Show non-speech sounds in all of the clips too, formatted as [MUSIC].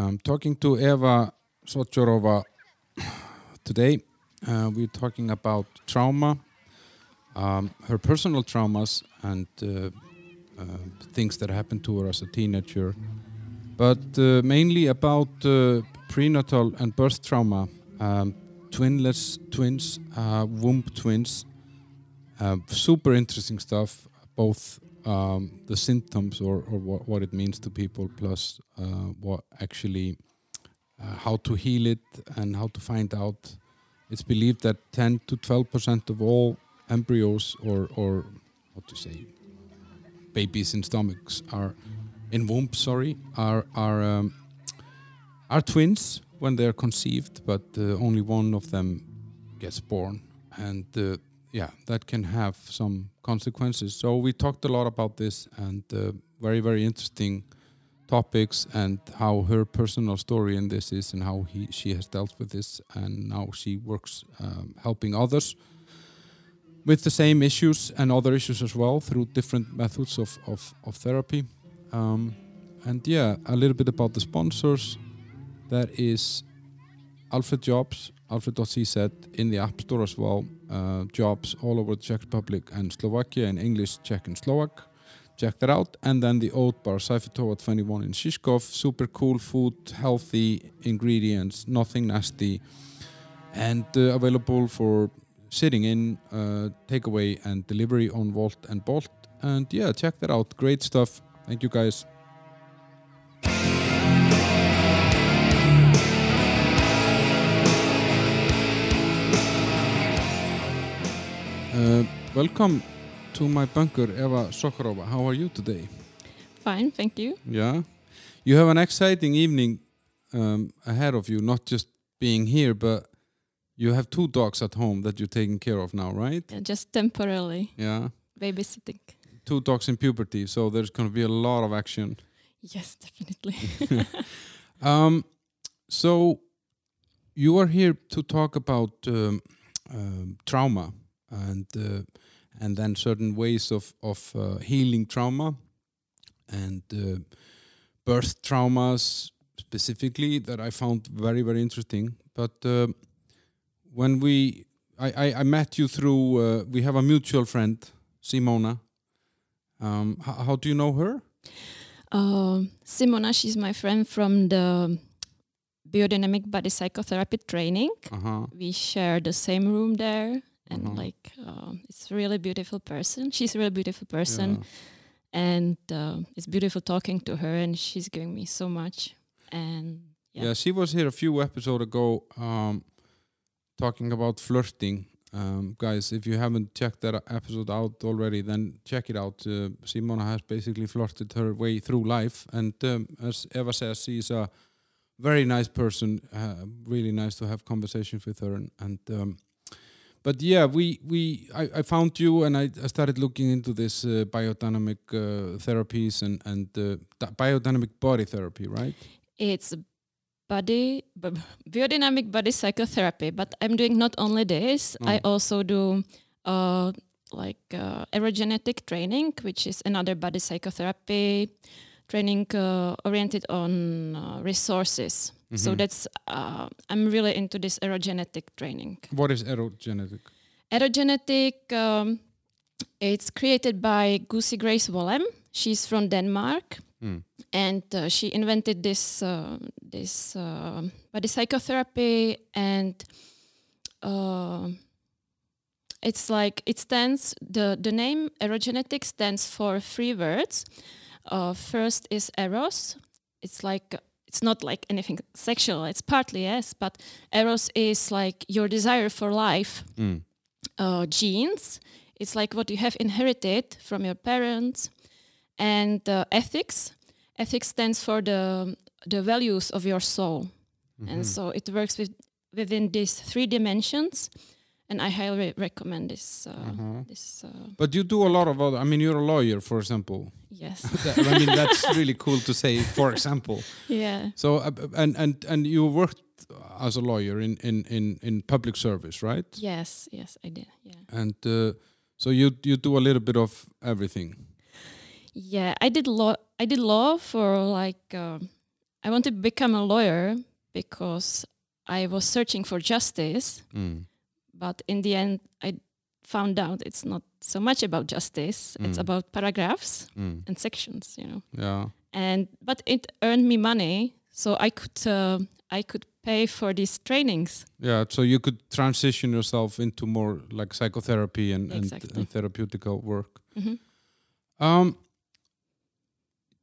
Um, talking to Eva Sochorová today. Uh, we're talking about trauma, um, her personal traumas, and uh, uh, things that happened to her as a teenager, but uh, mainly about uh, prenatal and birth trauma, um, twinless twins, uh, womb twins. Super interesting stuff, both um, the symptoms or, or what, what it means to people, plus uh, what actually, uh, how to heal it and how to find out. It's believed that 10 to 12 percent of all embryos or, or what to say, babies in stomachs are in wombs, sorry, are are um, are twins when they're conceived, but uh, only one of them gets born, and uh, yeah, that can have some consequences. So we talked a lot about this and uh, very very interesting topics and how her personal story in this is and how he she has dealt with this and now she works um, helping others with the same issues and other issues as well through different methods of, of, of therapy. Um, and yeah, a little bit about the sponsors. That is Alfred Jobs, alfred.cz in the App Store as well. Uh, jobs all over the Czech Republic and Slovakia in English, Czech and Slovak. Check that out. And then the Oat Bar, Seifertova 21 in Žižkov. Super cool food, healthy ingredients, nothing nasty. And uh, available for sitting in, uh, takeaway and delivery on Wolt and Bolt. And yeah, check that out. Great stuff. Thank you guys. Uh, welcome to my bunker, Eva Sochorová. How are you today? Fine, thank you. Yeah. You have an exciting evening um, ahead of you, not just being here, but you have two dogs at home that you're taking care of now, right? Yeah, just temporarily Yeah. babysitting. Two dogs in puberty, so there's going to be a lot of action. Yes, definitely. [LAUGHS] Um, so you are here to talk about um, um, trauma and uh, and then certain ways of of uh, healing trauma and uh, birth traumas specifically that I found very very interesting. But uh, when we I, I, I met you through uh, we have a mutual friend Simona. Um, how, how do you know her? Simona, she's my friend from the biodynamic body psychotherapy training. Uh huh. We share the same room there, and Uh-huh. like uh, it's a really beautiful person. [LAUGHS] She's a really beautiful person, Yeah. and uh, it's beautiful talking to her. And she's giving me so much. And Yeah. Yeah. she was here a few episodes ago um, talking about flirting. Um, guys, if you haven't checked that episode out already, then check it out. Uh, Simona has basically flirted her way through life, and um, as Eva says, she's a very nice person. Uh, really nice to have conversations with her, and, and um, but yeah, we we I, I found you, and I, I started looking into this uh, biodynamic uh, therapies and and uh, biodynamic body therapy, right? it's body b- biodynamic body psychotherapy but i'm doing not only this i Oh. also do uh, like uh, aerogenetic training which is another body psychotherapy training uh, oriented on uh, resources so that's uh, i'm really into this aerogenetic training. What is aerogenetic? aerogenetic um, it's created by Gusi Grace Wollem. She's from denmark. Mm. and uh, she invented this uh, this uh, body psychotherapy and uh, it's like it stands the the name aerogenetic stands for three words. Uh, first is eros. It's like it's not like anything sexual it's partly yes but eros is like your desire for life Mm. uh, genes. It's like what you have inherited from your parents, and uh, ethics. Ethics stands for the the values of your soul, Mm-hmm. and so it works with within these three dimensions. And I highly recommend this. Uh, Uh-huh. This uh, But you do a lot of other. I mean, you're a lawyer, for example. yes, [LAUGHS] That- I mean, that's really cool to say. For example, [LAUGHS] yeah, so uh, and and and you worked as a lawyer in in in in public service, right? yes, yes, I did. Yeah, And uh, so you you do a little bit of everything. yeah. I did law. I did law for like um I wanted to become a lawyer because I was searching for justice, Mm. But in the end, I found out it's not so much about justice. It's Mm. about paragraphs Mm. and sections, you know. Yeah. And but it earned me money, so I could uh, I could pay for these trainings. Yeah. So you could transition yourself into more like psychotherapy and, and, Exactly. and therapeutical work. Mhm. Um,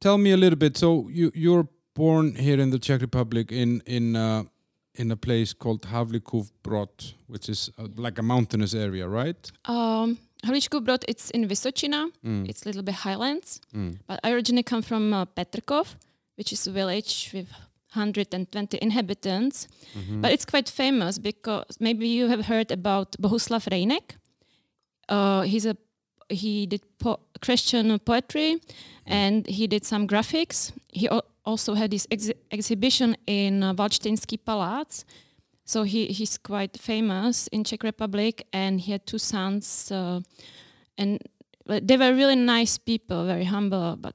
tell me a little bit. So you you're born here in the Czech Republic in in uh, in a place called Havlikov Brod, which is uh, like a mountainous area, right? Um, Havlíčkův Brod, it's in Vysočina. Mm. It's a little bit highlands. Mm. But I originally come from uh, Petrkov, which is a village with 120 inhabitants. Mhm. But it's quite famous because maybe you have heard about Bohuslav Reynek. Uh, he's a he did po- Christian poetry, and he did some graphics. He also had this ex- exhibition in uh, Valdštejnský Palác. So he, he's quite famous in Czech Republic, and he had two sons, uh, and they were really nice people, very humble, but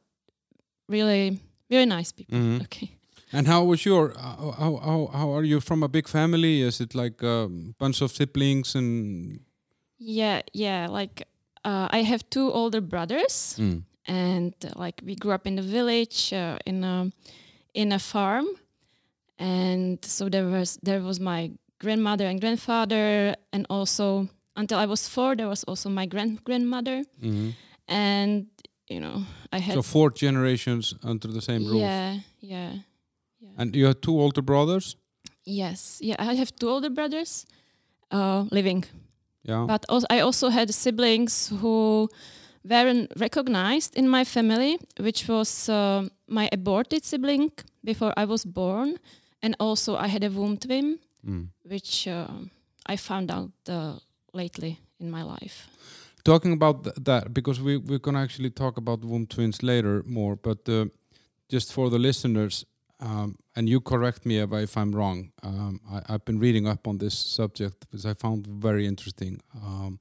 really, really nice people. Mhm. [LAUGHS] Okay. And how was your uh, how, how how are you from a big family? Is it like a bunch of siblings and Yeah, yeah. Like uh, I have two older brothers, Mm. And uh, like we grew up in the village uh, in a in a farm, and so there was there was my grandmother and grandfather, and also until I was four, there was also my grand grandmother, Mhm. and you know I had so four generations under the same roof? yeah yeah yeah And you had two older brothers? yes yeah I have two older brothers uh, living Yeah. But also, I also had siblings who weren't recognized in my family, which was uh, my aborted sibling before I was born, and also I had a womb twin, Mm. which uh, I found out uh, lately in my life. Talking about th- that, because we, we're going to actually talk about womb twins later more, but uh, just for the listeners, um, and you correct me if, I- if I'm wrong, um, I, I've been reading up on this subject, which I found very interesting. Um,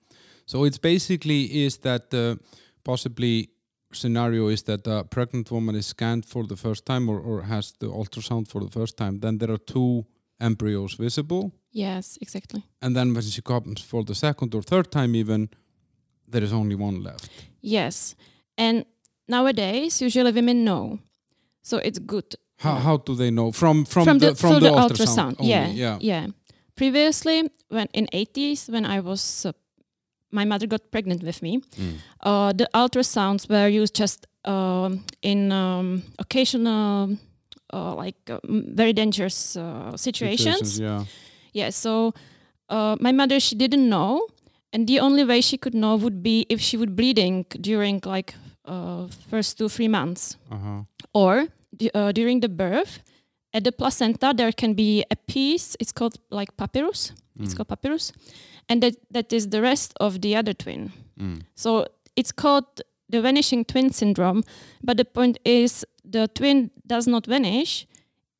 so it's basically is that uh, possibly scenario is that a pregnant woman is scanned for the first time or, or has the ultrasound for the first time, then there are two embryos visible. Yes, exactly. And then when she comes for the second or third time, even there is only one left. Yes, and nowadays usually women know, so it's good. How, how do they know from from, from the, the, from the, the ultrasound? only? Yeah, yeah. yeah. Previously, when in 80s, when I was, uh, my mother got pregnant with me. Mm. Uh, the ultrasounds were used just um, in um, occasional, uh, like uh, very dangerous uh, situations. Yeah. Yeah. So uh, my mother, she didn't know, and the only way she could know would be if she would bleeding during like uh, first two three months Uh-huh. or uh, during the birth at the placenta there can be a piece it's called like papyrus it's Mm. called papyrus and that that is the rest of the other twin Mm. so it's called the vanishing twin syndrome but the point is the twin does not vanish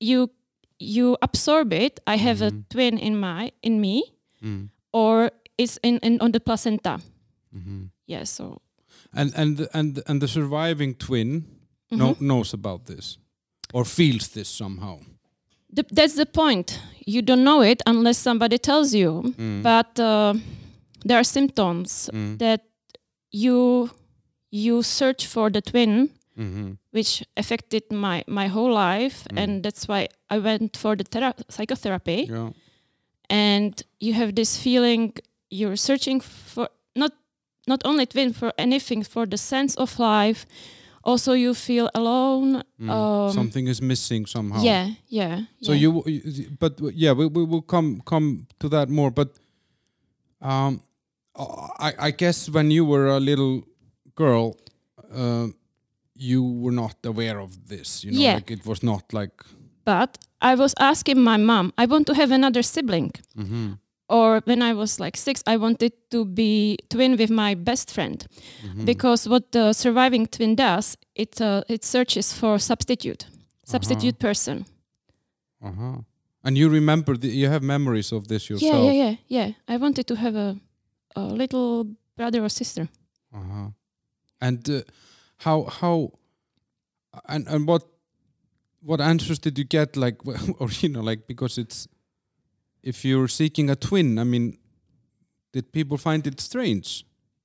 you you absorb it i have Mhm. a twin in my in me Mm. or it's in, in on the placenta Mhm. yeah so And and and and the surviving twin no, Mhm. knows about this or feels this somehow. The, that's the point you don't know it unless somebody tells you Mm. but uh, there are symptoms Mm. that you you search for the twin Mhm. which affected my my whole life Mm. and that's why i went for the thera- psychotherapy Yeah. and you have this feeling you're searching for not not only twin for anything for the sense of life also you feel alone Mm. Um, Something is missing somehow. yeah yeah So yeah. you, but yeah, we we will come come to that more. But um, I I guess when you were a little girl, uh, you were not aware of this. You know, Yeah. like it was not like. but i was asking my mom i want to have another sibling Mhm, or when I was like six, I wanted to be twin with my best friend mhm. because what the surviving twin does, it uh, it searches for substitute, substitute person. Uh-huh. And you remember the, you have memories of this yourself. Yeah, yeah, yeah, yeah. I wanted to have a, a little brother or sister. Uh-huh. And uh, how how and and what what answers did you get? Like, [LAUGHS] or you know, like because it's if you're seeking a twin. I mean, did people find it strange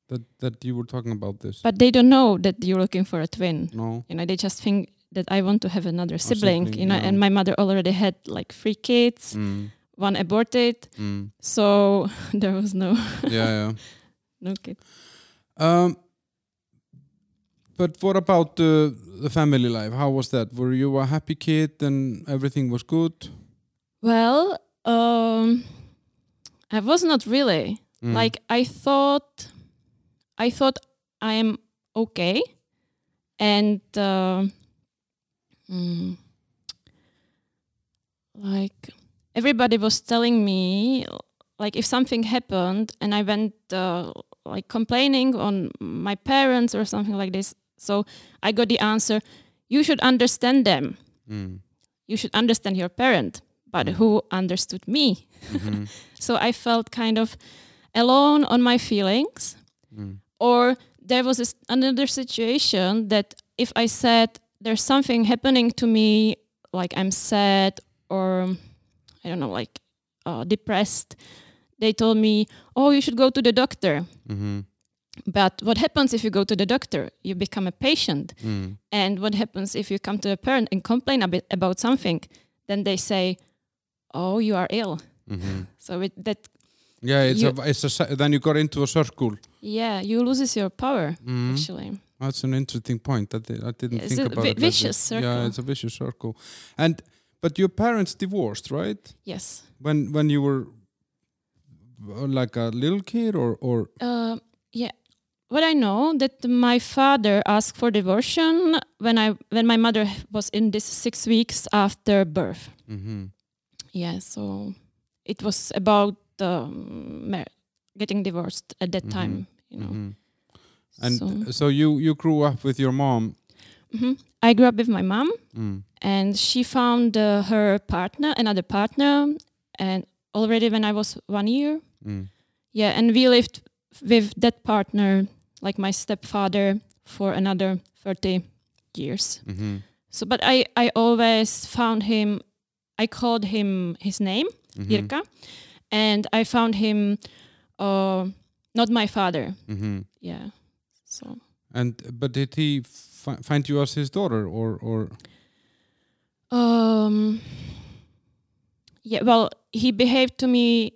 that that you were talking about this? But they don't know that you're looking for a twin. no. You know, they just think that I want to have another sibling. sibling, you know, yeah. and my mother already had like three kids, Mm, one aborted, mm. so [LAUGHS] there was no Yeah, yeah. [LAUGHS] no kid. Um, but what about the the family life? How was that? Were you a happy kid and everything was good? Well, um, I was not really. Mm. Like I thought, I thought I am okay, and uh, mm, like everybody was telling me, like if something happened and I went uh, like complaining on my parents or something like this, so I got the answer: you should understand them. Mm. You should understand your parent, but who understood me? Mhm. [LAUGHS] So I felt kind of alone on my feelings. Mm. Or there was this another situation that if I said there's something happening to me, like I'm sad or I don't know, like uh, depressed, they told me, "Oh, you should go to the doctor." Mhm. But what happens if you go to the doctor? You become a patient. Mm. And what happens if you come to a parent and complain a bit about something? Then they say, "Oh, you are ill." Mhm. So it, that Yeah, it's You- a it's a then you got into a circle. yeah, you loses your power Mhm. actually. That's an interesting point. That I didn't it's think a about vi- it. like vicious circle. Yeah, it's a vicious circle. And but your parents divorced, right? Yes. When when you were like a little kid, or or Uh, yeah. What I know that my father asked for divorce when I when my mother was in this six weeks after birth. Mhm. Yeah, so it was about um, getting divorced at that Mhm. time. You know. Mhm. And so, so you you grew up with your mom. Mhm. I grew up with my mom, Mm. and she found uh, her partner, another partner, and already when I was one year. Mm. Yeah, and we lived with that partner, like my stepfather, for another 30 years. Mhm. So, but I, I always found him, I called him his name, Mhm. Jirka, and I found him uh, not my father. Mhm. Yeah. So, And but did he fi- find you as his daughter, or or um, yeah, well, he behaved to me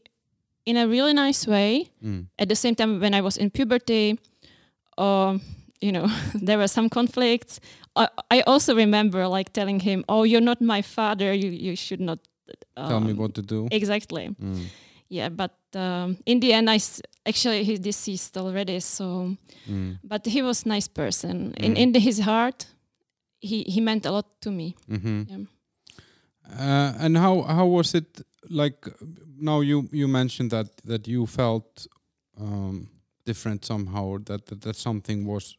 in a really nice way. Mm. at the same time when i was in puberty um, you know [LAUGHS] there were some conflicts I, I also remember like telling him oh you're not my father you, you should not tell me um, what to do? exactly Mm. yeah but um, in the end i s- actually he's deceased already so Mm. but he was nice person in Mm. in his heart he he meant a lot to me Mhm. Yeah. Uh, and how how was it like? Now you you mentioned that that you felt um, different somehow, or that, that that something was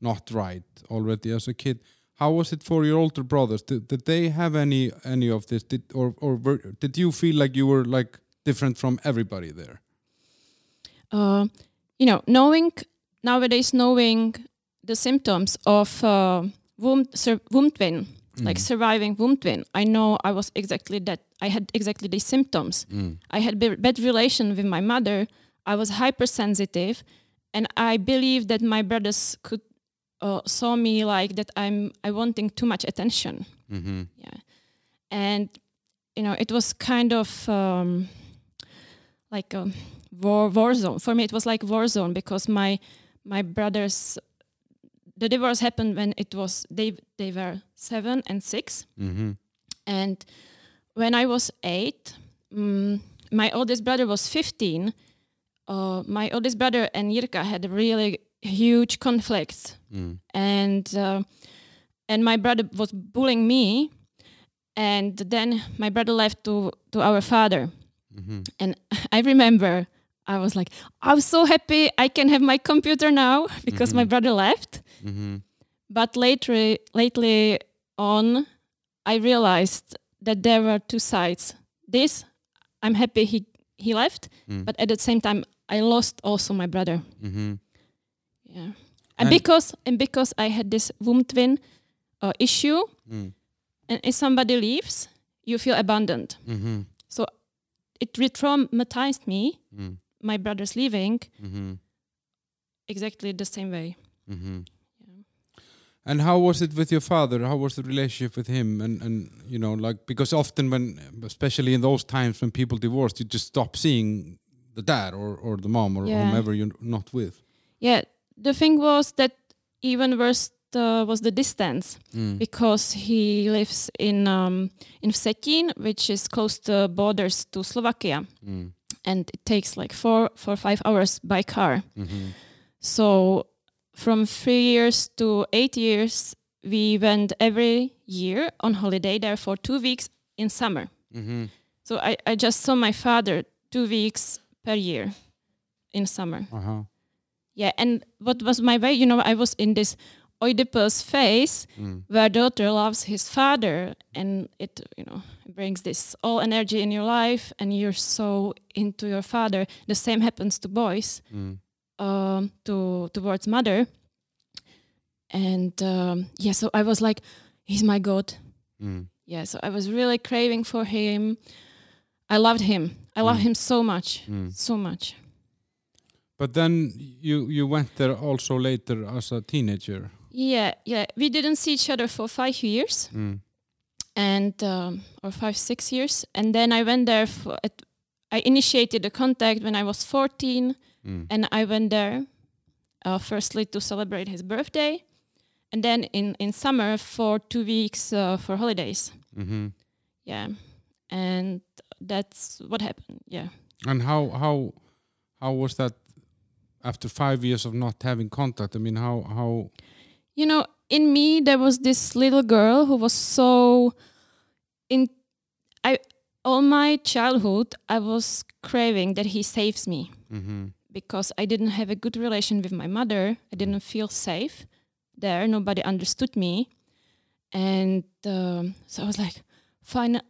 not right already as a kid. How was it for your older brothers? Did, did they have any any of this? Did or or were, did you feel like you were like different from everybody there? uh, you know, knowing nowadays, knowing the symptoms of uh, womb, sur- womb twin, like Mm. surviving womb twin, I know I was exactly that. I had exactly these symptoms. Mm. I had b- bad relation with my mother. I was hypersensitive, and I believe that my brothers could uh, saw me like that. I'm I wanting too much attention Mm-hmm. yeah and you know it was kind of um, like a war war zone for me it was like war zone because my my brothers the divorce happened when it was they they were seven and six Mm-hmm. and when i was eight mm, my oldest brother was 15 uh, my oldest brother and Jirka had really huge conflicts Mm. and uh, and my brother was bullying me and then my brother left to to our father Mm-hmm. and [LAUGHS] i remember i was like i'm so happy i can have my computer now [LAUGHS] because my Mhm. brother left Mm-hmm. but later lately on i realized that there were two sides this i'm happy he he left Mm. but at the same time i lost also my brother Mm-hmm. Yeah and, And- because and because i had this womb twin uh, issue Mm. and if somebody leaves, you feel abandoned. Mm-hmm. So it re-traumatized me. Mm. My brother's leaving Mm-hmm. exactly the same way. Mm-hmm. And how was it with your father? How was the relationship with him? And and you know, like because often when, especially in those times when people divorced, you just stop seeing the dad or or the mom or Yeah. whomever you're not with. Yeah, the thing was that even worse uh, was the distance Mm. because he lives in um, in Vsetín, which is close to borders to Slovakia, Mm. and it takes like four four five hours by car. Mm-hmm. So from three years to eight years, we went every year on holiday there for two weeks in summer. Mm-hmm. So I, I just saw my father two weeks per year in summer. Uh-huh. Yeah, and what was my way? You know, I was in this Oedipus phase Mm. where daughter loves his father, and it you know brings this all energy in your life, and you're so into your father. The same happens to boys, Mm. um, to towards mother. And um, yeah, so I was like, he's my god. Mm. Yeah, so I was really craving for him. I loved him. I love Mm. him so much, Mm. so much. But then you you went there also later as a teenager. Yeah, yeah. We didn't see each other for five years. Mm. and um, or five six years and then i went there for at, i initiated the contact when i was 14 Mm. and i went there uh, firstly to celebrate his birthday and then in in summer for two weeks uh, for holidays Mm-hmm. yeah and that's what happened yeah And how how how was that after five years of not having contact? I mean, how how you know in me there was this little girl who was so in i all my childhood i was craving that he saves me mm-hmm. because I didn't have a good relation with my mother. I didn't feel safe there. Nobody understood me, and um, so I was like, "Fine,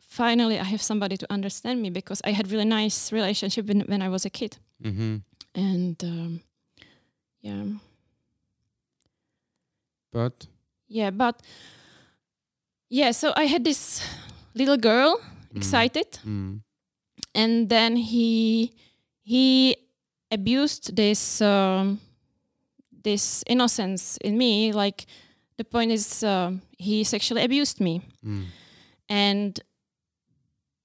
finally, I have somebody to understand me." Because I had really nice relationship when, when I was a kid, Mm-hmm. And um, yeah, but yeah, but yeah. So I had this little girl excited, mm. and then he he abused this um, this innocence in me like the point is um he sexually abused me Mm. and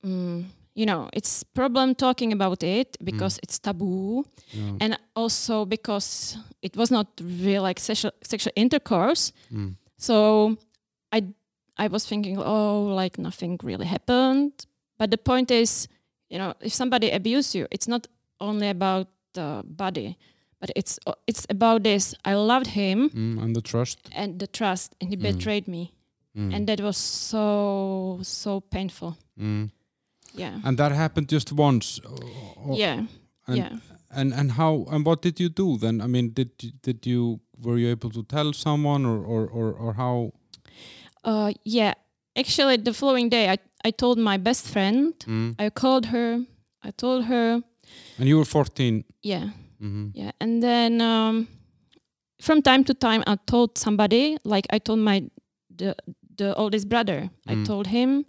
mm, you know it's problem talking about it because it's taboo Yeah. and also because it was not real like sexual sexual intercourse Mm. so i i was thinking oh like nothing really happened but the point is you know if somebody abuse you it's not only about the body but it's it's about this i loved him Mm. and the trust. and the trust and he Mm. betrayed me Mm. and that was so so painful Mm. Yeah And that happened just once. or- or- yeah and, yeah And and how and what did you do then? I mean, did you- did you were you able to tell someone or or or, or how? uh yeah actually the following day i i told my best friend Mm. i called her i told her And you were fourteen. yeah Mm-hmm. Yeah, and then um, from time to time, I told somebody, like I told my the the oldest brother. I Mm. told him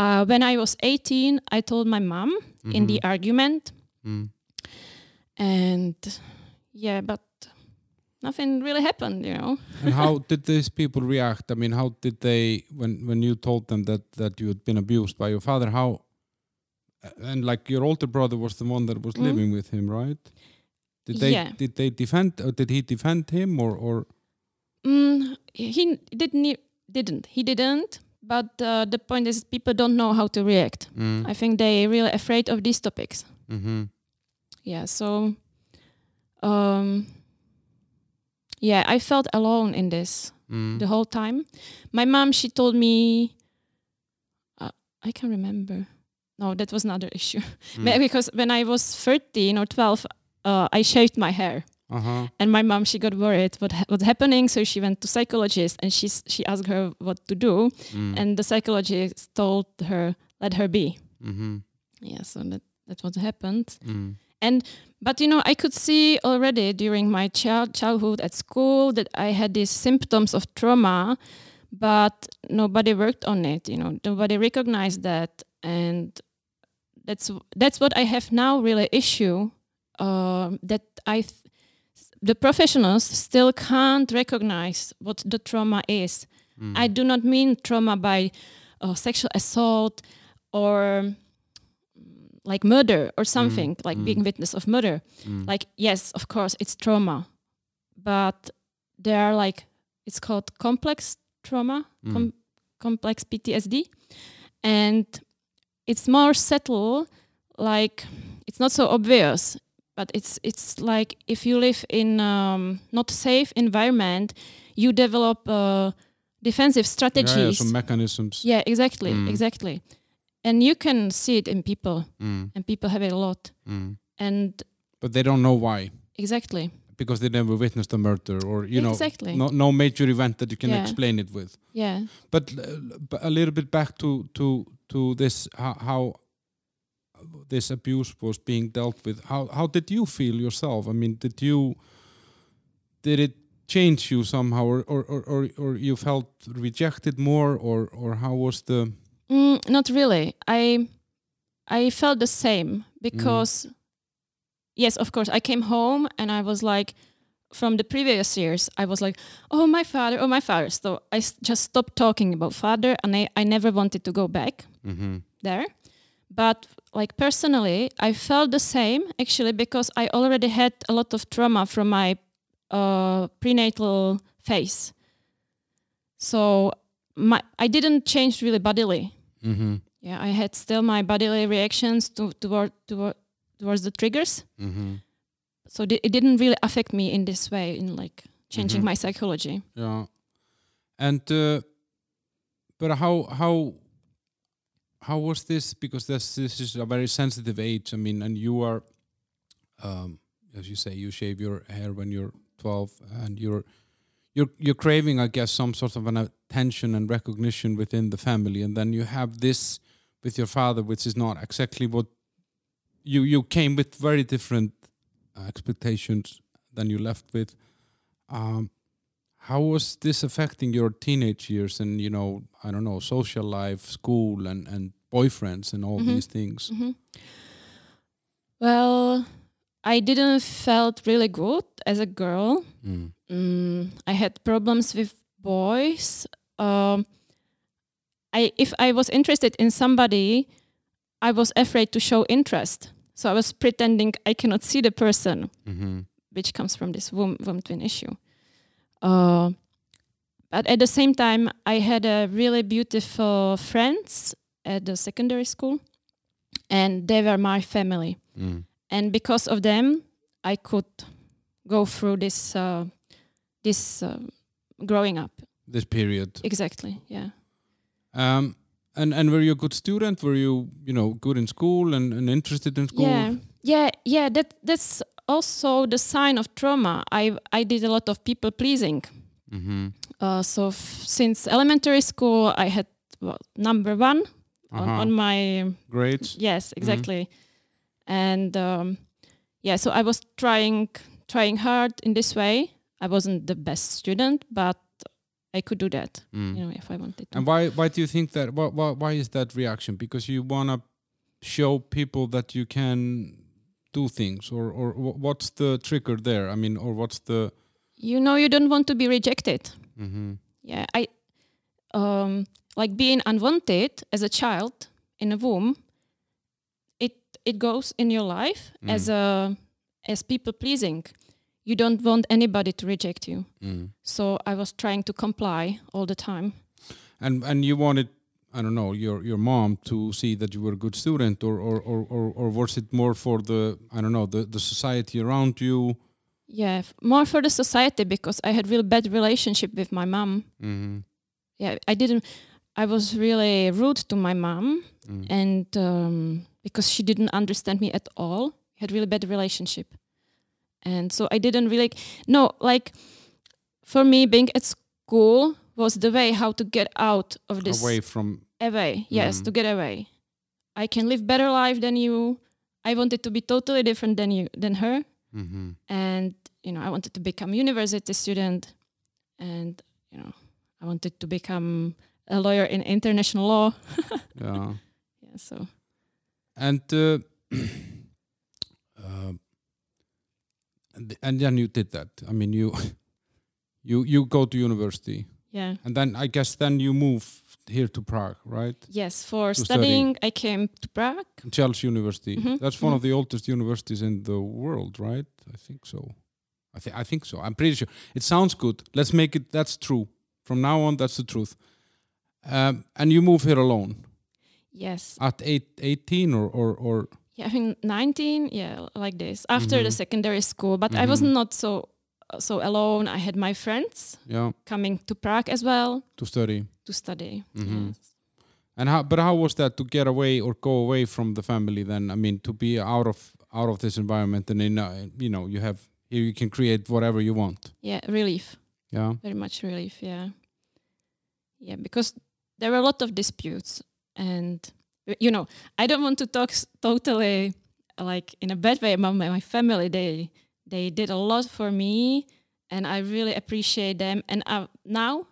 uh, when I was eighteen. I told my mom in the argument, Mm. and yeah, but nothing really happened. You know. [LAUGHS] and how did these people react? I mean, how did they when when you told them that that you had been abused by your father? How and like your older brother was the one that was Mm. living with him, right? Did they Yeah. did they defend or did he defend him or or Mm, he didn't. He Didn't he? Didn't. But uh, the point is, people don't know how to react. mm. I think they're really afraid of these topics. mm-hmm. yeah so um yeah i felt alone in this mm. the whole time my mom she told me uh, i can remember no that was another [LAUGHS] issue Mm. because when i was 13 or 12 uh, i shaved my hair uh-huh. and my mom she got worried what ha- what's happening so she went to psychologist and she she asked her what to do Mm. and the psychologist told her let her be mm-hmm. yeah so that that's what happened mm. But you know, I could see already during my child childhood at school that I had these symptoms of trauma, but nobody worked on it. You know, nobody recognized that, and that's that's what I have now really issue uh, that I. Th- the professionals still can't recognize what the trauma is. Mm. I do not mean trauma by uh, sexual assault or mm, like murder or something, like mm. being witness of murder. Mm. Like, yes, of course, it's trauma, but there are like, it's called complex trauma, Mm. com- complex PTSD. And it's more subtle, like, it's not so obvious. But it's it's like if you live in um, not safe environment, you develop uh, defensive strategies. yeah, some mechanisms. Yeah, exactly, Mm. exactly. And you can see it in people, Mm. and people have it a lot. Mm. And But they don't know why. exactly, Because they never witnessed a murder or, you know, exactly. no, no major event that you can Yeah. explain it with. Yeah. But uh, b- a little bit back to to to this how, how this abuse was being dealt with. How how did you feel yourself? I mean, did you did it change you somehow, or or or, or, you felt rejected more, or or how was the Mm, not really. I I felt the same because yes, of course, I came home and I was like from the previous years, I was like, oh my father, oh my father. So i just stopped talking about father, and I, I never wanted to go back mm-hmm. there. But like personally, I felt the same actually because I already had a lot of trauma from my uh, prenatal phase. So my I didn't change really bodily. Mm-hmm. Yeah, I had still my bodily reactions to toward, toward towards the triggers. Mm-hmm. So di- it didn't really affect me in this way in like changing Mhm. my psychology. Yeah, and uh, but how how how was this? Because this this is a very sensitive age. I mean, and you are, um, as you say, you shave your hair when you're twelve, and you're you're you're craving, I guess, some sort of an attention and recognition within the family, and then you have this with your father, which is not exactly what you you came with very different uh, expectations than you left with. Um, how was this affecting your teenage years and you know I don't know social life, school, and and boyfriends and all Mhm. these things? hmm Well, I didn't felt really good as a girl. Mm. Mm, I had problems with boys. Um, I if I was interested in somebody, I was afraid to show interest. So I was pretending I cannot see the person, Mm-hmm. which comes from this womb, womb twin issue. Uh, but at the same time, I had a really beautiful friends at the secondary school, and they were my family Mm. and because of them i could go through this uh, this uh, growing up This period. exactly yeah Um, and and were you a good student? Were you you know good in school and, and interested in school? yeah yeah yeah that that's also the sign of trauma i i did a lot of people pleasing Mm-hmm. uh, so f- since elementary school i had well, number one on, Uh-huh. on my Grades. yes exactly and um, yeah so i was trying trying hard in this way i wasn't the best student but i could do that Mm. you know if i wanted to And why why do you think that? Why why, why is that reaction? Because you wanna show people that you can do things, or or what's the trigger there? I mean, or what's the? you know you don't want to be rejected Mm-hmm. yeah i um like being unwanted as a child in a womb it it goes in your life as a as people pleasing you don't want anybody to reject you Mm. so i was trying to comply all the time And and you wanted. I don't know your your mom to see that you were a good student, or or, or, or, or was it more for the I don't know the, the society around you? Yeah, more for the society because I had really bad relationship with my mom. Mm-hmm. Yeah, I didn't. I was really rude to my mom, Mm. and um, because she didn't understand me at all, had really bad relationship, and so I didn't really no like. For me, being at school was the way how to get out of this Away from away. Yes, Mm. to get away. I can live better life than you. I wanted to be totally different than you than her. mm-hmm. and you know i wanted to become university student and you know I wanted to become a lawyer in international law. [LAUGHS] yeah. Yeah, so And uh, [CLEARS THROAT] uh, and and then you did that. I mean, you [LAUGHS] you you go to university, yeah. and then I guess then you move here to Prague, right? Yes, for studying, I came to Prague. Charles University. Mhm, That's one mhm. of the oldest universities in the world, right? I think so. I think I think so. I'm pretty sure. It sounds good. Let's make it. That's true. From now on, that's the truth. Um, and you move here alone Yes, at eight, 18 or or or yeah, I think 19, yeah, like this. After Mhm. the secondary school, but I was Mhm. not so so alone. I had my friends yeah coming to Prague as well to study. to study. Mhm. Yes. And how? But how was that to get away or go away from the family? Then I mean, to be out of out of this environment and in uh, you know you have here you can create whatever you want. Yeah, relief. Yeah. very much relief yeah yeah because there were a lot of disputes and you know i don't want to talk s- totally like in a bad way about my, my family they they did a lot for me and i really appreciate them and uh, now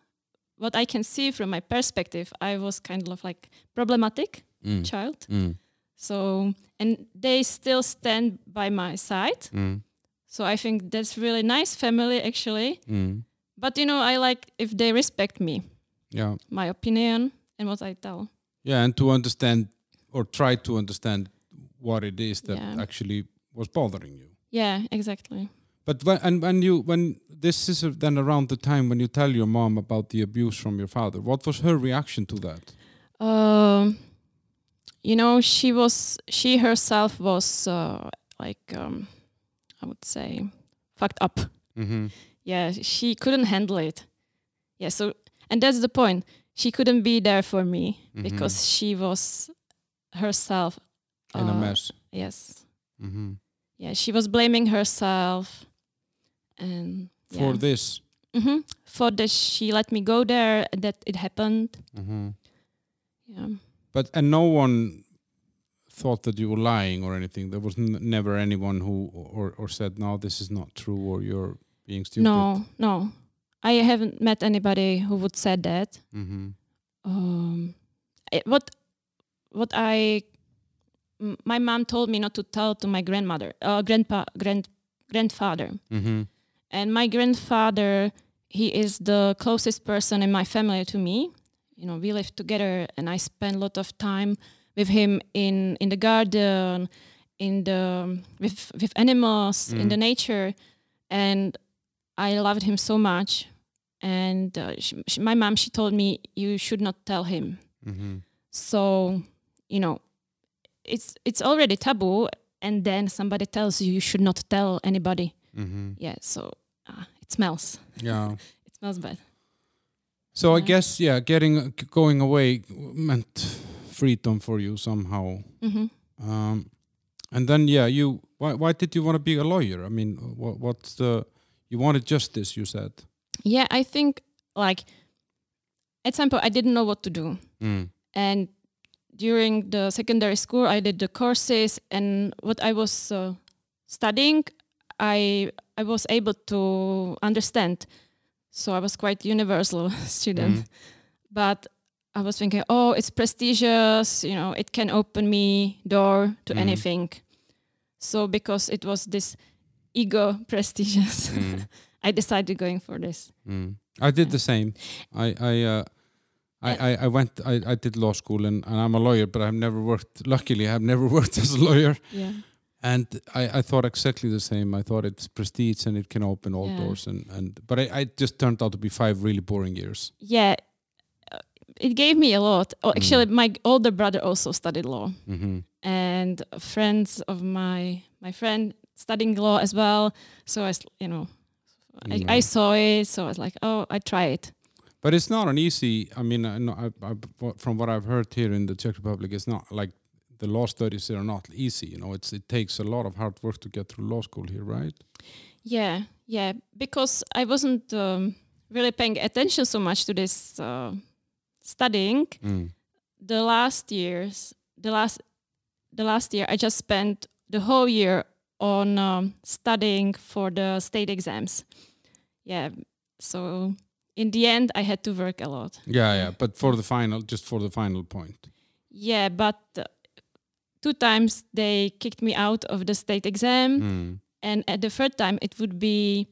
what i can see from my perspective i was kind of like problematic Mm. child Mm. so and they still stand by my side Mm. so i think that's really nice family actually Mm. but you know, I like if they respect me, Yeah. my opinion, and what I tell. Yeah, and to understand or try to understand what it is that Yeah. actually was bothering you. Yeah, exactly. But when and when you when this is then around the time when you tell your mom about the abuse from your father, what was her reaction to that? Um, you know, she was she herself was uh, like um, I would say fucked up. Mm-hmm. Yeah, she couldn't handle it. Yeah, so and that's the point. She couldn't be there for me Mhm. because she was herself In a uh, mess. Yes. Mm-hmm. Yeah, she was blaming herself, and For yeah. this. hmm For that she let me go there that it happened. Mm-hmm. Yeah. But and no one thought that you were lying or anything. There was n- never anyone who or or said no, this is not true or you're being stupid. No, no. I haven't met anybody who would say that. Mm-hmm. Um, it- what what I my mom told me not to tell to my grandmother, uh, grandpa, grand grandfather, Mm-hmm. and my grandfather he is the closest person in my family to me. You know, we live together, and I spend a lot of time with him in in the garden, in the with with animals, in Mm. the nature, and I loved him so much. And uh, sh sh my mom, she told me you should not tell him. Mm-hmm. So, you know, it's it's already taboo, and then somebody tells you you should not tell anybody. Mm-hmm. Yeah, so uh, it smells. Yeah. [LAUGHS] It smells bad. So I guess yeah, getting going away meant freedom for you somehow. hmm Um, and then yeah, you why why did you want to be a lawyer? I mean, what what's the you wanted justice? You said. Yeah, I think like at some point I didn't know what to do, Mm. and during the secondary school I did the courses, and what I was uh, studying, I I was able to understand. So I was quite universal [LAUGHS] student, Mhm. but I was thinking, oh, it's prestigious, you know, it can open me door to Mhm. anything. So because it was this ego [LAUGHS] prestigious, Mm. [LAUGHS] I decided going for this. Mm. I did the same. I I uh, I, I, I went I, I did law school and, and I'm a lawyer, but I've never worked. Luckily, I've never [LAUGHS] worked as a lawyer. Yeah. And I, I thought exactly the same. I thought it's prestige and it can open all Yeah. doors. And, and but I, I just turned out to be five really boring years. Yeah. uh, It gave me a lot. Oh, actually, my older brother also studied law, Mm-hmm. and friends of my my friend studying law as well. So I, you know, I, Yeah. I saw it. So I was like, oh, I try it. But it's not an easy. I mean, I I, I, from what I've heard here in the Czech Republic, it's not like the law studies are not easy. You know, it's it takes a lot of hard work to get through law school here, right? Yeah, yeah. Because I wasn't um, really paying attention so much to this uh, studying. Mm. The last years, the last, the last year, I just spent the whole year on um, studying for the state exams. Yeah, so in the end, I had to work a lot. Yeah, yeah. But for the final, just for the final point. Yeah, but uh, two times they kicked me out of the state exam, Mm. and at the third time it would be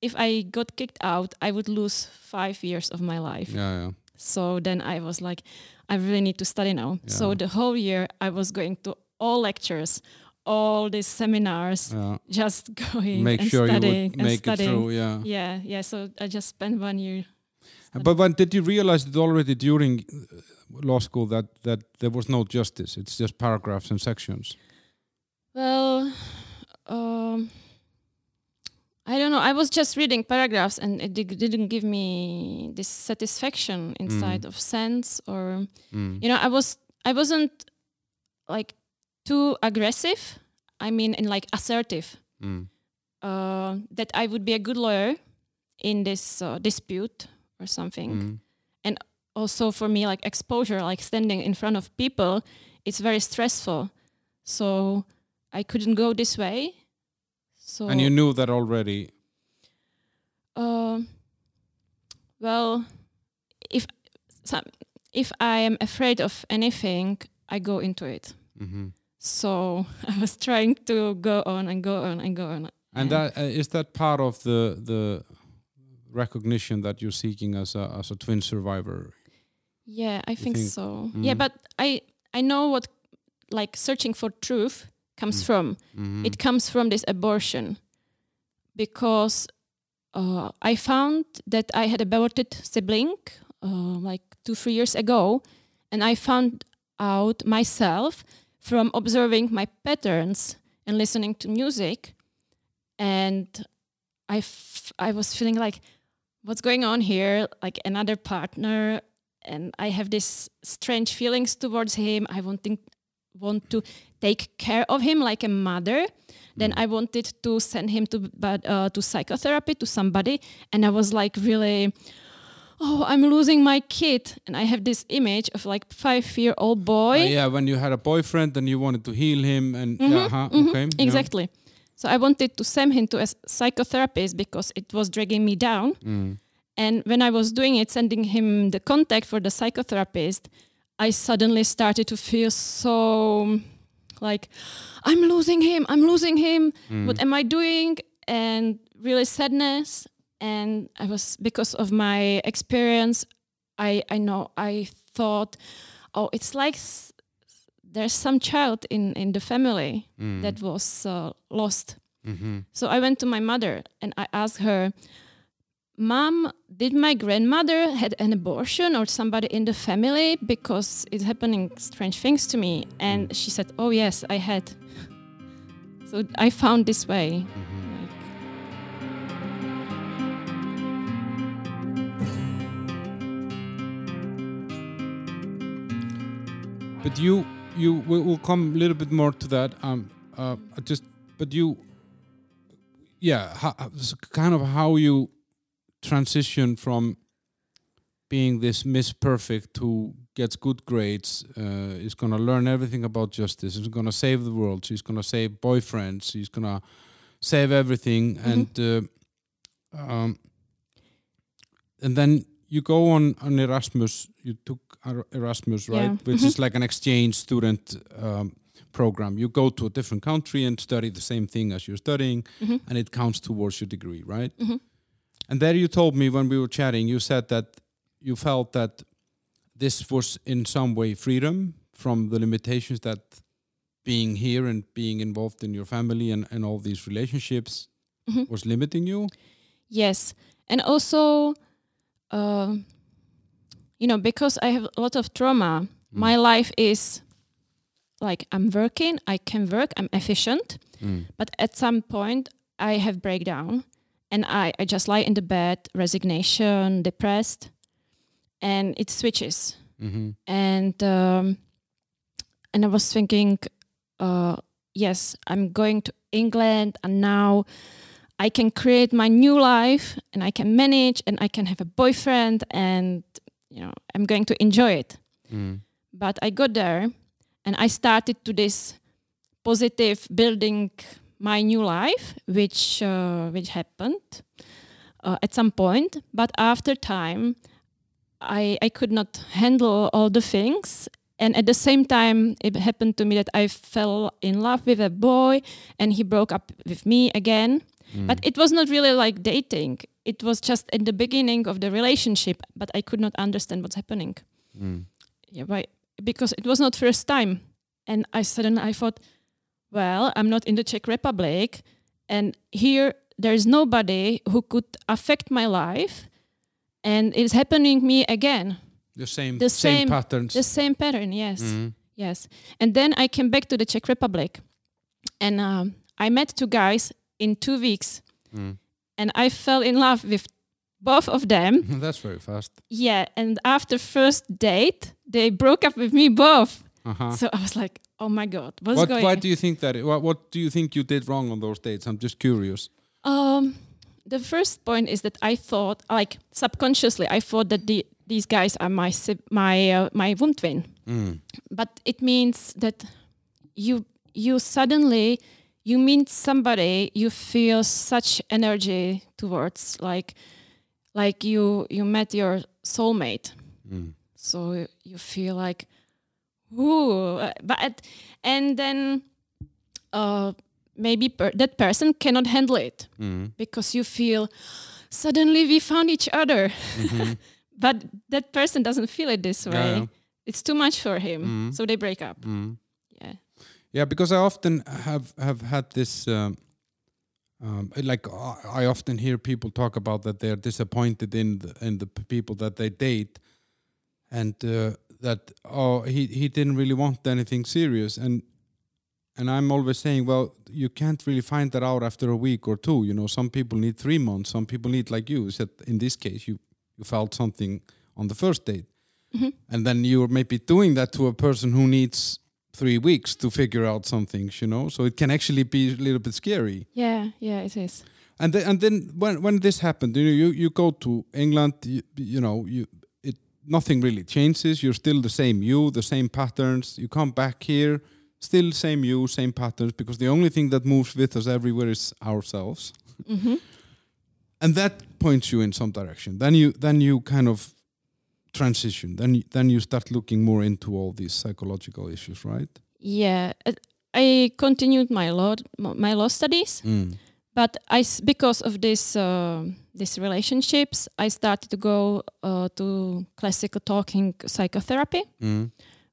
if I got kicked out, I would lose five years of my life. Yeah, yeah. So then I was like, I really need to study now. yeah. So the whole year I was going to all lectures, all these seminars, yeah. just [LAUGHS] going Make and sure you studying and studying. through. Yeah. Yeah, yeah. So I just spent one year. But when did you realize it already during uh, law school that that there was no justice? It's just paragraphs and sections. Well, um, I don't know. I was just reading paragraphs, and it didn't give me this satisfaction inside of sense, or Mm. you know, I was I wasn't like too aggressive. I mean, and like assertive. Mm. Uh, that I would be a good lawyer in this uh, dispute or something. Mm. also for me like exposure like standing in front of people it's very stressful so i couldn't go this way so And you knew that already. uh, well if some, if i am afraid of anything i go into it hmm so [LAUGHS] i was trying to go on and go on and go on And Yeah. that uh, is that part of the the recognition that you're seeking as a as a twin survivor. yeah i think, think- so yeah Mm. but i i know what like searching for truth comes Mm. from Mhm. it comes from this abortion because uh, I found that I had aborted sibling uh, like two three years ago, and I found out myself from observing my patterns and listening to music, and I f- I was feeling like what's going on here? Like another partner. And I have this strange feelings towards him. I wanting want to take care of him like a mother. Then I wanted to send him to but uh, to psychotherapy to somebody. And I was like really oh I'm losing my kid and I have this image of like 5 year old boy Uh, yeah, when you had a boyfriend and you wanted to heal him, and Mhm, yeah, huh, mhm, okay, yeah. exactly so I wanted to send him to a psychotherapist because it was dragging me down Mm. And when I was doing it, sending him the contact for the psychotherapist, I suddenly started to feel so like, I'm losing him, I'm losing him. Mm. What am I doing? And really sadness. And I was, because of my experience, I, I know, I thought, oh, it's like s- there's some child in, in the family Mm. that was uh, lost. Mhm. So I went to my mother and I asked her, Mom, did my grandmother had an abortion or somebody in the family because it's happening strange things to me? And she said, Oh yes, I had. So I found this way. Like, But you, you, we- we'll come a little bit more to that. Um, uh, just, but you, yeah, how, kind of how you transition from being this Miss Perfect who gets good grades, uh, is going to learn everything about justice, is going to save the world, she's going to save boyfriends, she's going to save everything, and uh, um, and then you go on on Erasmus. You took Erasmus, right? Yeah. Which Mhm. is like an exchange student um, program. You go to a different country and study the same thing as you're studying, mhm, and it counts towards your degree, right? mhm. And there you told me when we were chatting, you said that you felt that this was in some way freedom from the limitations that being here and being involved in your family and, and all these relationships Mhm. was limiting you. Yes. And also, uh, you know, because I have a lot of trauma, my life is like I'm working, I can work, I'm efficient. But at some point, I have breakdown, and I, I just lie in the bed, resignation, depressed, and it switches. Mm-hmm. And um, and I was thinking, uh, yes, I'm going to England, and now I can create my new life, and I can manage, and I can have a boyfriend, and you know, I'm going to enjoy it Mm. but I got there and I started to this positive building my new life, which uh, which happened. uh, at some point, but after time, I I could not handle all the things. And at the same time, it happened to me that I fell in love with a boy, and he broke up with me again. But it was not really like dating. It was just at the beginning of the relationship, but I could not understand what's happening. Mm. Yeah, right. Because it was not first time, and I suddenly I thought, well, I'm not in the Czech Republic, and here there is nobody who could affect my life, and it's happening me again. The same, The same, same- patterns. The same pattern, yes, Mm. yes. And then I came back to the Czech Republic, and um, I met two guys in two weeks, Mm. and I fell in love with both of them. [LAUGHS] That's very fast. Yeah, and after first date, they broke up with me both. Uh-huh. So I was like, "Oh my god, what's What, going?" why do you think that? What, what do you think you did wrong on those dates? I'm just curious. Um, the first point is that I thought, like subconsciously, I thought that the, these guys are my my uh, my womb twin, Mm. but it means that you you suddenly you meet somebody you feel such energy towards, like like you you met your soulmate. Mm. so you feel like ooh but and then uh maybe per- that person cannot handle it Mm. because you feel suddenly we found each other [LAUGHS] but that person doesn't feel it this way Mm-hmm. it's too much for him Mhm. so they break up Mm. Yeah because I often have have had this. Um, um, like I often hear people talk about that they're disappointed in the, in the people that they date, and uh, that oh he he didn't really want anything serious, and and I'm always saying, well, you can't really find that out after a week or two. You know, some people need three months, some people need like you said. In this case, you you felt something on the first date, Mhm. and then you're maybe doing that to a person who needs three weeks to figure out some things, you know. So it can actually be a little bit scary. yeah yeah it is And then, and then when when this happened, you know, you, you go to England, you, you know, you it nothing really changes. You're still the same you, the same patterns. You come back here, still same you, same patterns, because the only thing that moves with us everywhere is ourselves, hmm and that points you in some direction. Then you then you kind of transition. Then you- then you start looking more into all these psychological issues, right? yeah i continued my law my law studies but I because of this uh, these relationships, I started to go uh, to classical talking psychotherapy, Mm.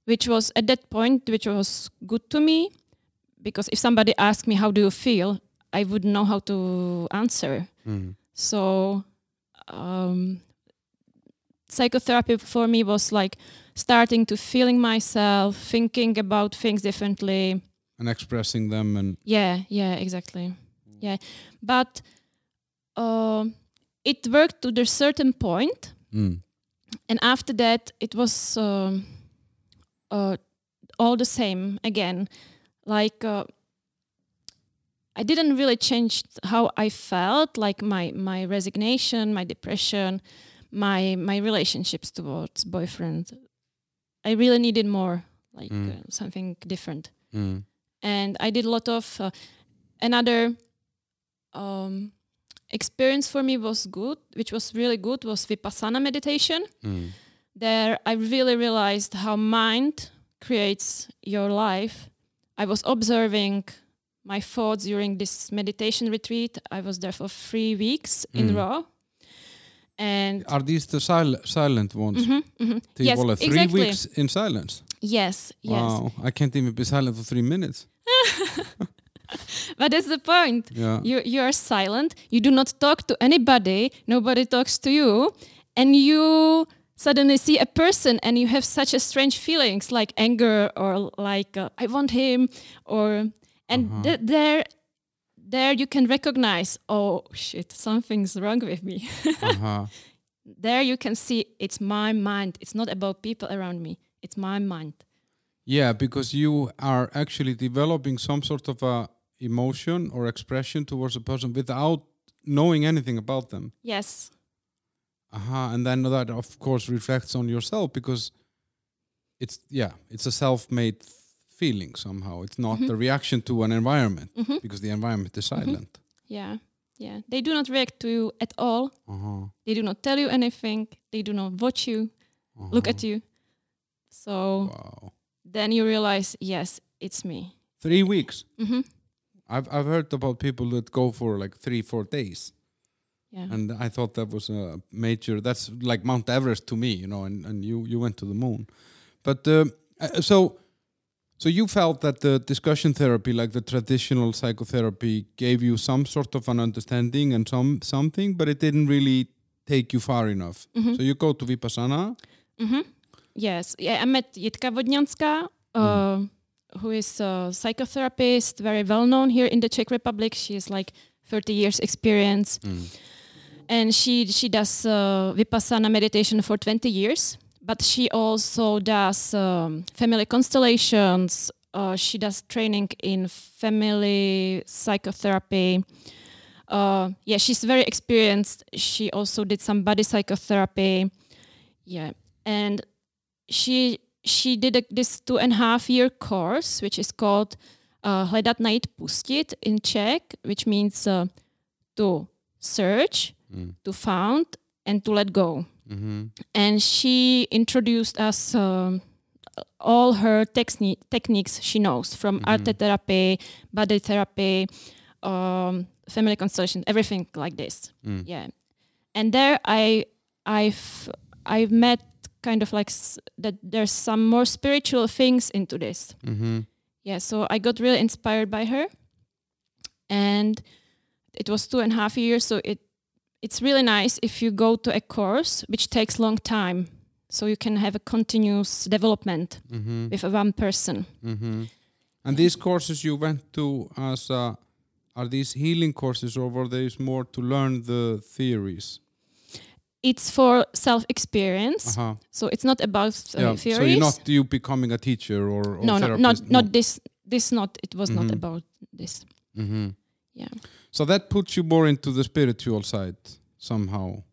which was at that point which was good to me because if somebody asked me how do you feel, I would know how to answer. Mm. So um, psychotherapy for me was like starting to feeling myself, thinking about things differently. And expressing them and Yeah, yeah, exactly. Yeah, but uh, it worked to the certain point, mm. and after that, it was um, uh, all the same again. Like uh, I didn't really change how I felt, like my my resignation, my depression, my my relationships towards boyfriend. I really needed more, like Mm. uh, something different Mm. and I did a lot of uh, another um, experience for me was good, which was really good, was vipassana meditation. Mm. There, I really realized how mind creates your life. I was observing my thoughts during this meditation retreat. I was there for three weeks in Mm. row, and Are these the sil- silent ones? Mhm, mhm. Three, yes, well, three exactly. weeks in silence. Yes, yes. Wow, I can't even be silent for three minutes. [LAUGHS] But that's the point. Yeah. you you are silent you do not talk to anybody nobody talks to you and you suddenly see a person and you have such a strange feelings like anger or like uh, i want him or and Uh-huh. th- there there you can recognize oh shit something's wrong with me [LAUGHS] uh-huh. there you can see it's my mind it's not about people around me it's my mind Yeah, because you are actually developing some sort of a emotion or expression towards a person without knowing anything about them. yes Uh-huh. And then that of course reflects on yourself because it's yeah, it's a self-made feeling somehow. It's not Mhm. the reaction to an environment Mhm. because the environment is silent. yeah Yeah, they do not react to you at all. Uh-huh. They do not tell you anything. They do not watch you, look at you. So Wow. then you realize, yes, it's me. Three weeks. hmm I've I've heard about people that go for like three four days, Yeah. and I thought that was a major. That's like Mount Everest to me, you know. And, and you you went to the moon, but uh, uh, so so you felt that the discussion therapy, like the traditional psychotherapy, gave you some sort of an understanding and some something, but it didn't really take you far enough. Mhm. So you go to vipassana. hmm Yes, yeah, I met Jitka Vodňanská, uh, who is a psychotherapist, very well known here in the Czech Republic. She has like 30 years experience, and she she does uh, vipassana meditation for 20 years. But she also does um, family constellations. Uh, she does training in family psychotherapy. Uh, yeah, she's very experienced. She also did some body psychotherapy. Yeah, and she she did a, this two and a half year course, which is called uh, Hledat najít pustit in Czech, which means uh, to search, to found, and to let go. Mm-hmm. And she introduced us um, all her techni- techniques she knows from art therapy, body therapy, um, family constellation, everything like this. Mm. Yeah, and there I I've I've met kind of like s- that there's some more spiritual things into this. Mm-hmm. Yeah, so I got really inspired by her, and it was two and a half years. So it it's really nice if you go to a course which takes long time, so you can have a continuous development Mm-hmm. with one person. Mm-hmm. And these courses you went to as uh, are these healing courses or were these more to learn the theories? It's for self experience, Uh-huh. so it's not about uh, Yeah. theories. So you're not you becoming a teacher or, or no, no, not not this. This not. It was Mhm. not about this. Mm-hmm. Yeah. So that puts you more into the spiritual side somehow.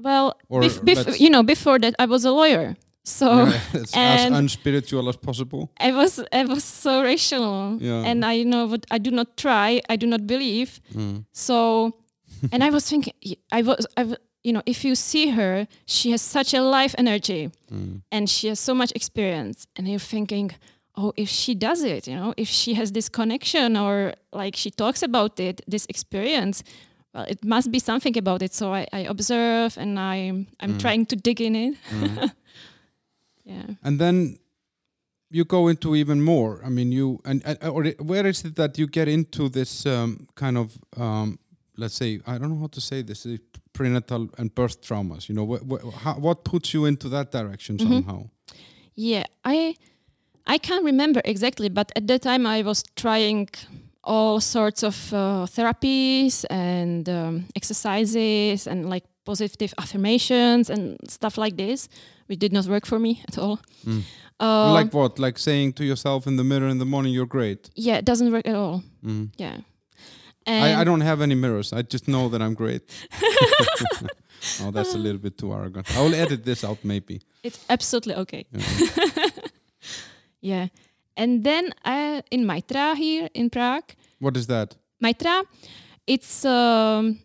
Well, bef- bef- you know, before that I was a lawyer, so Yeah, [LAUGHS] it's [LAUGHS] as unspiritual as possible. I was I was so rational, Yeah. and I know what I do not try, I do not believe. Mm. So, [LAUGHS] and I was thinking, I was, I, you know, if you see her, she has such a life energy, Mm. and she has so much experience, and you're thinking, oh, if she does it, you know, if she has this connection or like she talks about it, this experience. Well, it must be something about it. So I, I observe and I I'm trying to dig in it. Mm. [LAUGHS] Yeah. And then you go into even more. I mean, you and, and or where is it that you get into this um, kind of um, let's say I don't know how to say this prenatal and birth traumas. You know, what what, how, what puts you into that direction Mm-hmm. somehow? Yeah, I I can't remember exactly, but at that time I was trying all sorts of uh, therapies and um, exercises and like positive affirmations and stuff like this, which did not work for me at all. Mm. Uh, like what? Like saying to yourself in the mirror in the morning, "You're great." yeah, it doesn't work at all. Mm. Yeah, I, I don't have any mirrors. I just know that I'm great. [LAUGHS] oh, that's a little bit too arrogant. I will edit this out, maybe. it's absolutely okay. Yeah. [LAUGHS] Yeah, and then I, in Maitrea here in Prague, what is that? Maitrea, it's um,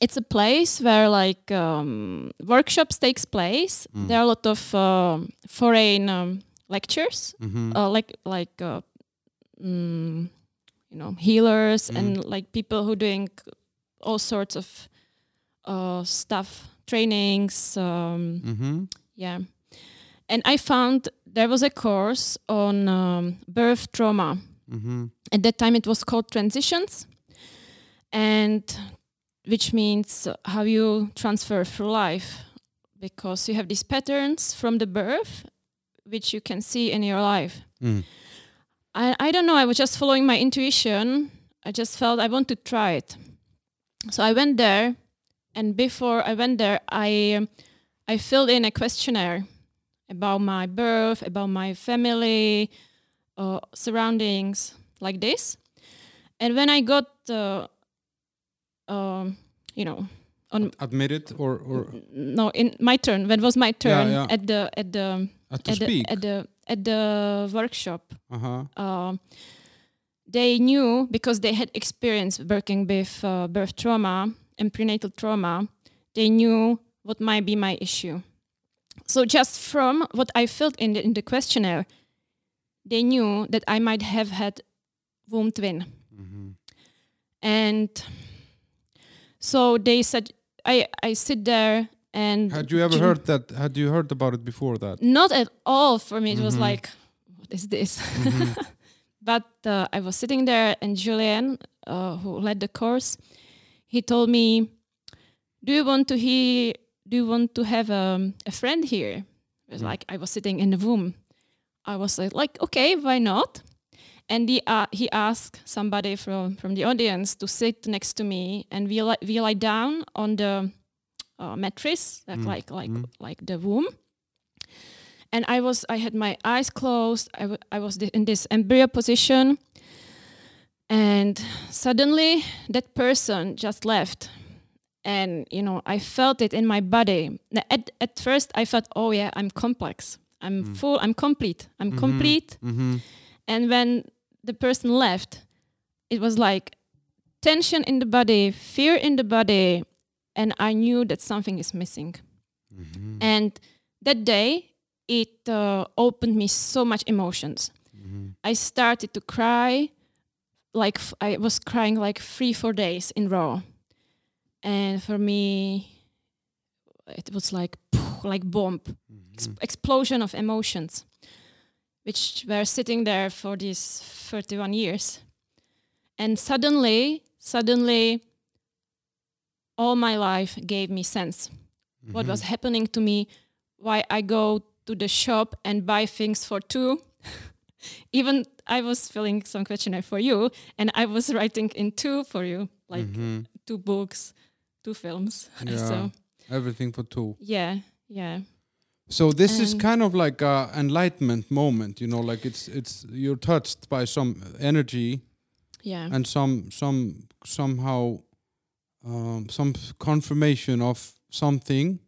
it's a place where like um, workshops takes place. Mm. There are a lot of um, foreign um, lectures, Mm-hmm. uh, like like uh, mm, you know healers Mm. and like people who doing all sorts of uh, stuff, trainings. Um, mm-hmm. yeah, and I found there was a course on um, birth trauma. Mm-hmm. at that time it was called transitions and which means how you transfer through life because you have these patterns from the birth which you can see in your life. Mm. I, I don't know i was just following my intuition. I just felt i want to try it. So i went there and before i went there i um, i filled in a questionnaire about my birth about my family uh, surroundings like this. And when I got, uh, um, you know, on Admit it or, or no, in my turn, when was my turn yeah. at the at the to at the, at the at the workshop, uh-huh. uh, they knew because they had experience working with uh, birth trauma and prenatal trauma. They knew what might be my issue. So just from what I filled in the, in the questionnaire, they knew that I might have had womb twin. And so they said, I, I sit there and Had you ever heard that? Had you heard about it before that? not at all for me. It was Mhm. like, what is this? Mm-hmm. [LAUGHS] but uh, I was sitting there, and Julian, uh, who led the course, he told me, "Do you want to hear? Do you want to have um, a friend here?" It was Mm. like I was sitting in the room. I was like, like okay, why not? And he uh, he asked somebody from from the audience to sit next to me, and we li- we lie down on the uh, mattress, like Mm. like like Mm. like the room. And I was I had my eyes closed. I, w- I was in this embryo position, and suddenly that person just left. And you know, I felt it in my body. At at first, I thought, "Oh yeah, I'm complex. I'm Mm. full. I'm complete. I'm Mhm. complete." Mm-hmm. And when the person left, it was like tension in the body, fear in the body, and I knew that something is missing. Mm-hmm. And that day, it uh, opened me so much emotions. Mm-hmm. I started to cry, like f- I was crying like three, four days in row. And for me, it was like like bomb, ex- explosion of emotions, which were sitting there for these 31 years. And suddenly, suddenly, all my life gave me sense. What was happening to me, why I go to the shop and buy things for two. [LAUGHS] Even I was filling some questionnaire for you, and I was writing in two for you, like Mhm. two books, two films. [LAUGHS] Yeah. So everything for two. yeah, yeah. So this is kind of like a enlightenment moment, you know, like it's it's you're touched by some energy Yeah. and some some somehow um, some confirmation of something,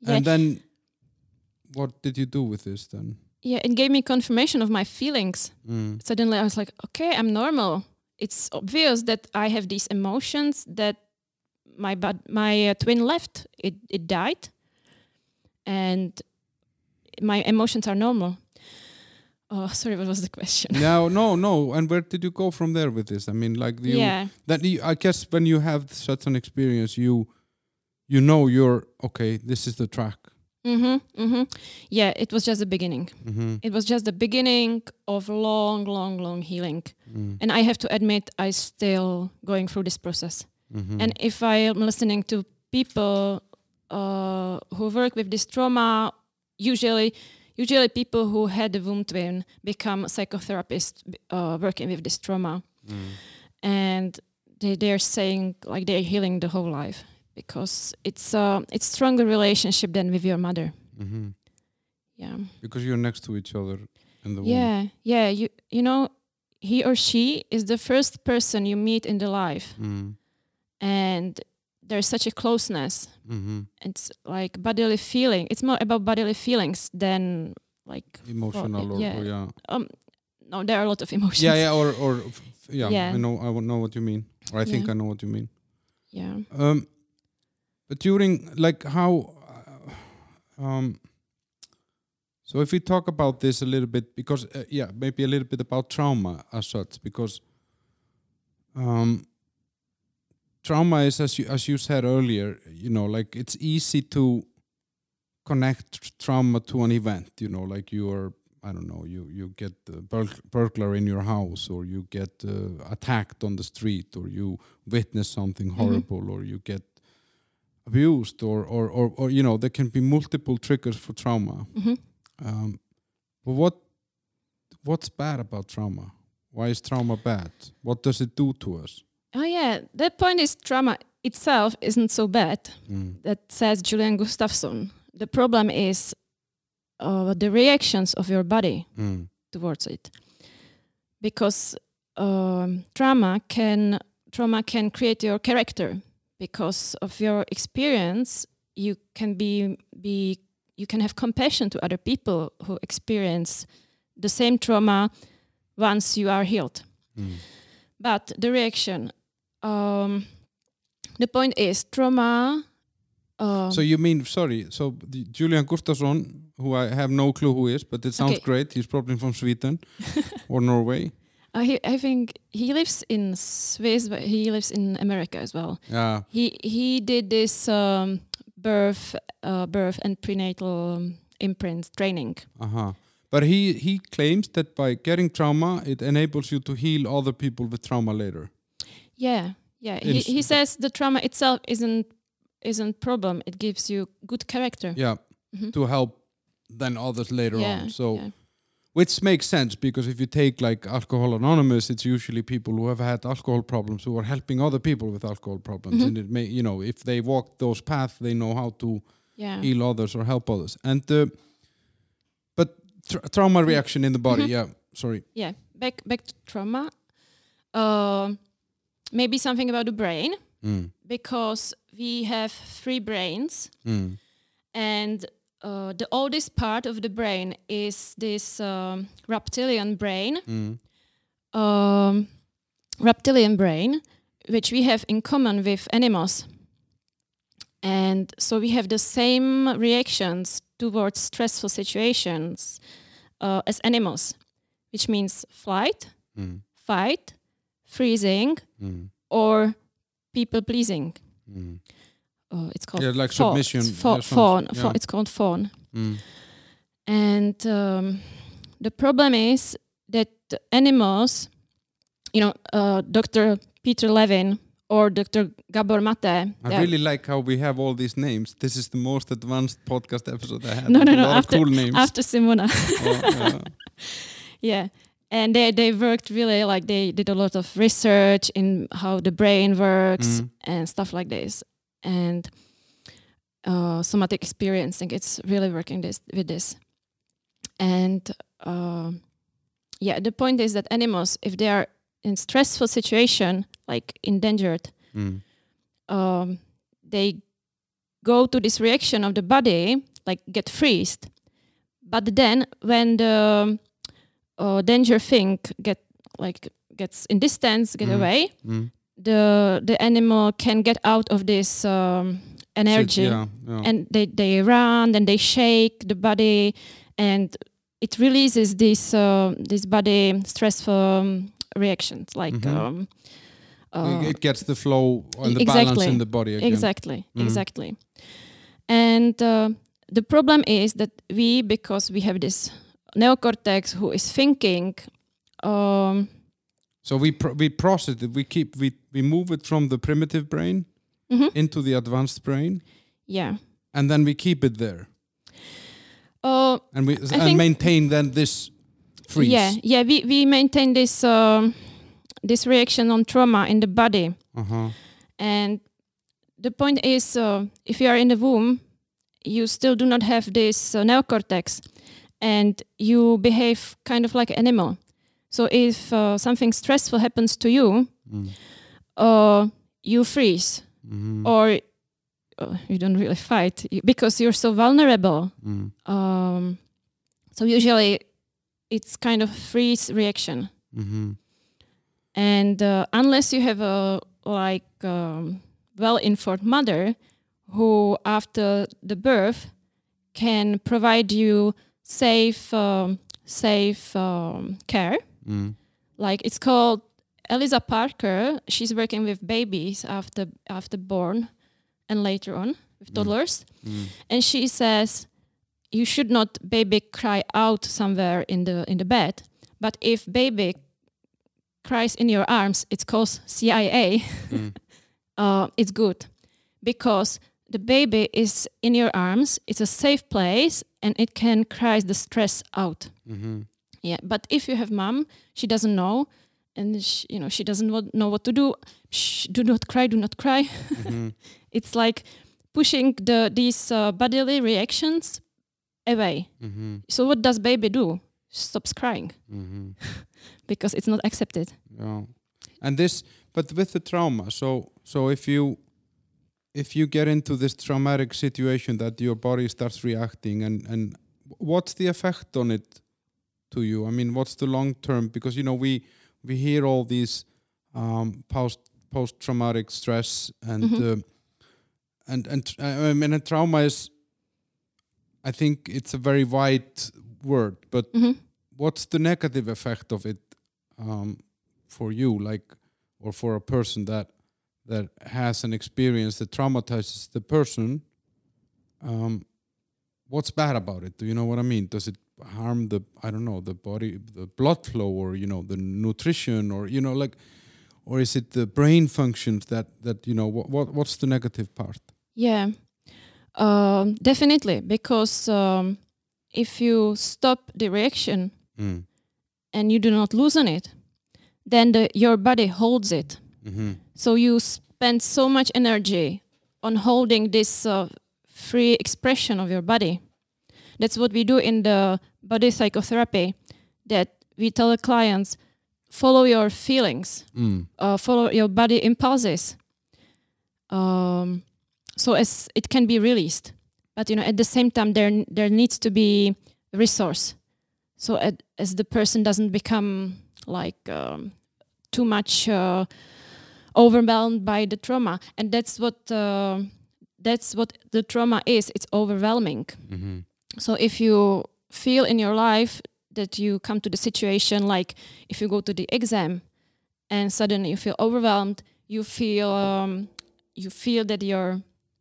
yeah. and then what did you do with this then? yeah, it gave me confirmation of my feelings. Mm. Suddenly I was like, okay, I'm normal. It's obvious that I have these emotions that my bud- my uh, twin left. It it died. And my emotions are normal. Oh, [LAUGHS] sorry, what was the question? no, no, no. And where did you go from there with this? I mean, like you, yeah. that you, I guess when you have such an experience, you you know you're okay. This is the track. Mhm. Mhm. Yeah, it was just the beginning. Mm-hmm. It was just the beginning of long, long, long healing. Mm. And I have to admit, I still going through this process. Mm-hmm. And if I am listening to people uh, who work with this trauma, usually, usually people who had a womb twin become psychotherapists uh, working with this trauma, Mm. and they they're saying like they're healing the whole life because it's uh, it's stronger relationship than with your mother. Mm-hmm. Yeah. Because you're next to each other in the womb. Yeah, yeah. You you know, he or she is the first person you meet in the life, Mm. And there's such a closeness. Mm-hmm. It's like bodily feeling. It's more about bodily feelings than like Emotional or, yeah. or yeah. um. No, there are a lot of [LAUGHS] emotions. Yeah, yeah, or or yeah, Yeah. I know I know what you mean. Or I think Yeah. I know what you mean. yeah. Um, but during like how, uh, um, so if we talk about this a little bit, because uh, yeah, maybe a little bit about trauma as such, because um, trauma is as you as you said earlier, you know, like it's easy to connect trauma to an event, you know, like you are. I don't know. You you get burg- burglar in your house, or you get uh, attacked on the street, or you witness something horrible or you get abused or, or, or, or you know there can be multiple triggers for trauma hmm um, but what what's bad about trauma why is trauma bad what does it do to us Oh yeah, that point is trauma itself isn't so bad. mm. That says Julian Gustafsson. The problem is uh, the reactions of your body Mm. towards it, because um, trauma can trauma can create your character because of your experience. You can be be you can have compassion to other people who experience the same trauma once you are healed. Mm. But the reaction, um, the point is trauma. Um, So you mean, sorry, so Julian Gustafsson, who I have no clue who is, but it sounds Okay. great. He's probably from Sweden [LAUGHS] or Norway. uh, he, I think he lives in Swiss, but he lives in America as well. Yeah. He he did this um, birth, uh, birth and prenatal um, imprint training. Uh-huh. But he, he claims that by getting trauma, it enables you to heal other people with trauma later. Yeah, yeah. He, he says the trauma itself isn't isn't problem. It gives you good character. Yeah. Mhm. To help then others later yeah, on. So yeah. which makes sense because if you take like Alcohol Anonymous, it's usually people who have had alcohol problems who are helping other people with alcohol problems. Mhm. And it may, you know, if they walk those paths, they know how to yeah. heal others or help others. And uh, but tra- trauma reaction in the body, Mhm. yeah. Sorry. yeah back back to trauma uh, maybe something about the brain Mm. because we have three brains Mm. and uh, the oldest part of the brain is this um, reptilian brain Mm. um, reptilian brain which we have in common with animals and so we have the same reactions towards stressful situations uh, as animals which means flight Mm. fight, freezing, Mm. or people pleasing. Mm. Uh, it's called Yeah, like fawn. submission, It's fa- fawn. yeah. Fawn. It's called fawn. Mm. And um, the problem is that animals, you know, uh, Dr. Peter Levine or Dr. Gabor Maté. I really like how we have all these names. This is the most advanced podcast episode I had. No, no, A no, lot after- of cool names. after Simona. Oh, yeah. [LAUGHS] yeah. And they, they worked really like they did a lot of research in how the brain works Mm. and stuff like this. And uh, somatic experiencing, it's really working this with this. And uh, yeah, the point is that animals, if they are in stressful situation, like endangered, Mm. um, they go to this reaction of the body, like get freezed. But then when the uh, danger thing get like gets in distance, get Mm. away, Mm. the the animal can get out of this um, energy, Shit, yeah, yeah. and they they run, and they shake the body, and it releases this uh, this body stressful um, reactions like. Mhm. Um, It- uh, it gets the flow and the balance in the body again. Exactly, Mm. exactly. And uh, the problem is that we, because we have this neocortex who is thinking, um, So we pro- we process it. We keep we we move it from the primitive brain mhm, into the advanced brain, yeah. and then we keep it there, Uh, and we and maintain then this freeze. yeah, yeah. We, we maintain this um, this reaction on trauma in the body, Uh huh. and the point is, uh, if you are in the womb, you still do not have this uh, neocortex, and you behave kind of like an animal. So if uh, something stressful happens to you, Mm. uh, you freeze Mhm. or uh, you don't really fight because you're so vulnerable. Mm. Um, so usually it's kind of freeze reaction, Mhm. and uh, unless you have a like um, well-informed mother who, after the birth, can provide you safe um, safe um, care. Mm. Like it's called Eliza Parker. She's working with babies after after born and later on with Mm. toddlers. Mm. and she says you should not baby cry out somewhere in the in the bed but if baby cries in your arms it's called cia Mm. [LAUGHS] uh, it's good because the baby is in your arms it's a safe place and it can cry the stress out Mhm. yeah but if you have mom she doesn't know and she, you know she doesn't know what to do Shh, do not cry do not cry Mhm. [LAUGHS] it's like pushing the these uh, bodily reactions away. Mhm. So what does baby do? Stops crying Mhm. [LAUGHS] because it's not accepted. Yeah. And this, but with the trauma, so so if you if you get into this traumatic situation that your body starts reacting, and and what's the effect on it to you? I mean, what's the long term? Because you know we we hear all these um, post post traumatic stress and Mhm. uh, and and uh, I mean, a trauma is. I think it's a very wide word, but Mhm. what's the negative effect of it um, for you, like, or for a person that that has an experience that traumatizes the person? Um, what's bad about it? Do you know what I mean? Does it harm the I don't know the body, the blood flow, or you know the nutrition, or you know like, or is it the brain functions that that you know what what what's the negative part? Yeah, um, definitely. Because um, if you stop the reaction Mm. and you do not loosen it, then the, your body holds it. Mm-hmm. So you spend so much energy on holding this uh, free expression of your body. That's what we do in the body psychotherapy. That we tell the clients, follow your feelings, Mm. uh, follow your body impulses, um, so as it can be released. But you know, at the same time, there there needs to be resource, so at, as the person doesn't become like um, too much uh, overwhelmed by the trauma, and that's what uh, that's what the trauma is. It's overwhelming. Mm-hmm. So if you feel in your life that you come to the situation like if you go to the exam and suddenly you feel overwhelmed, you feel um, you feel that your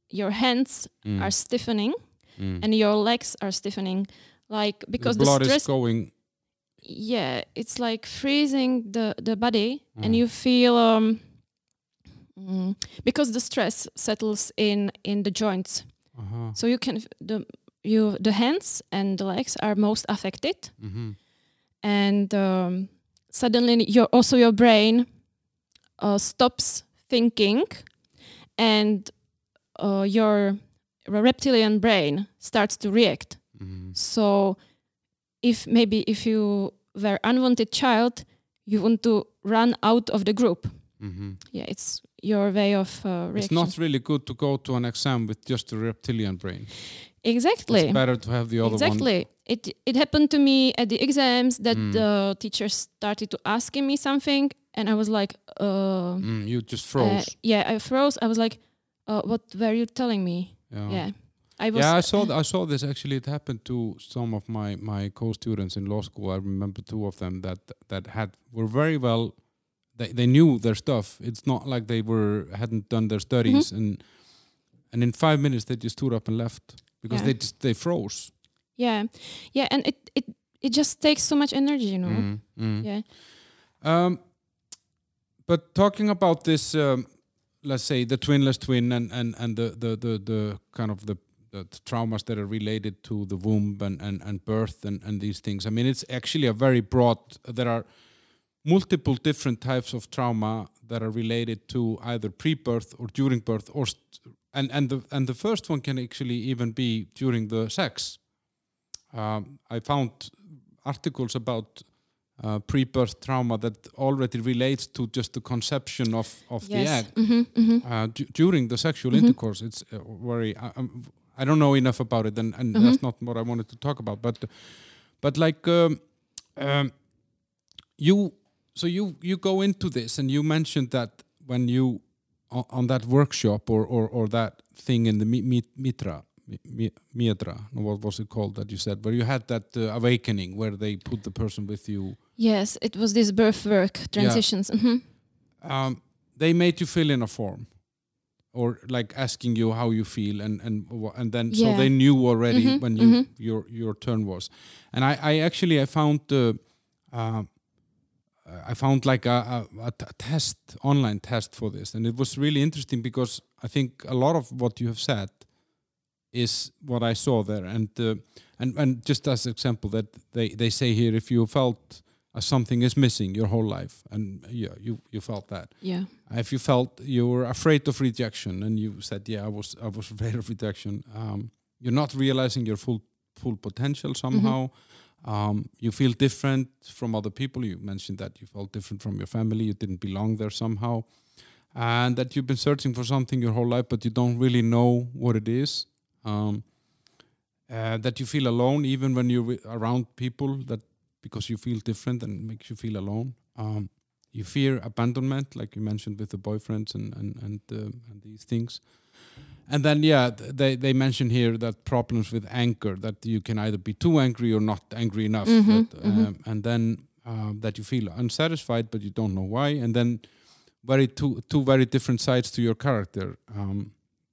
your hands Mm. are stiffening Mm. and your legs are stiffening, like because the the, stress. is going. yeah, it's like freezing the the body, Mm. and you feel um, mm, because the stress settles in in the joints. Uh-huh. So you can the you the hands and the legs are most affected, Mm-hmm. and um, suddenly your also your brain uh, stops thinking, and uh, your reptilian brain starts to react. Mm-hmm. So if maybe if you were unwanted child, you want to run out of the group. Mm-hmm. Yeah, it's your way of uh, It's not really good to go to an exam with just a reptilian brain. exactly. It's better to have the other one. exactly. It it happened to me at the exams that Mm. the teachers started to asking me something, and I was like, uh, Mm, you just uh, froze. yeah, I froze. I was like, uh, what were you telling me? yeah. Yeah, I was. Yeah, I saw. Th- I saw this. Actually, it happened to some of my my co-students in law school. I remember two of them that that had were very well. They they knew their stuff. It's not like they were hadn't done their studies Mm-hmm. and and in five minutes they just stood up and left because Yeah. they just they froze. yeah, yeah, and it it it just takes so much energy, you know. Mm, mm. Yeah. Um, but talking about this, um, let's say the twinless twin and and and the the the, the kind of the, the traumas that are related to the womb and and, and birth and and these things. I mean, it's actually a very broad. There are multiple different types of trauma that are related to either pre-birth or during birth or and and the and the first one can actually even be during the sex. Um, I found articles about uh, pre-birth trauma that already relates to just the conception of of the egg hmm hmm uh, du- during the sexual Mhm. intercourse. It's uh, very. I, I'm- I don't know enough about it, and, and that's not what I wanted to talk about. But but like um, um, you, so you you go into this, and you mentioned that when you on, that workshop or, or or that thing in the mi- mi- mitra. mi- mi- Mitra, what was it called that you said? Where you had that uh, awakening, where they put the person with you Yes, it was this birth work transitions. hmm um, they made you fill in a form or like asking you how you feel and and and then so they knew already Mhm, when you mhm. your your turn was and i i actually i found uh, uh, i found like a a test online test for this and it was really interesting because i think a lot of what you have said is what i saw there and uh, and and just as example that they they say here if you felt something is missing your whole life and yeah you you felt that. Yeah. if you felt you were afraid of rejection and you said yeah i was i was [LAUGHS] afraid of rejection um, you're not realizing your full full potential somehow um, you feel different from other people you mentioned that you felt different from your family you didn't belong there somehow and that you've been searching for something your whole life but you don't really know what it is um, uh, that you feel alone even when you're around people that because you feel different and makes you feel alone. Um, you fear abandonment, like you mentioned with the boyfriends and and and, uh, and these things. And then, yeah, they they mention here that problems with anger that you can either be too angry or not angry enough, that, mhm. um, and then um, that you feel unsatisfied, but you don't know why, and then very two two very different sides to your character. Um,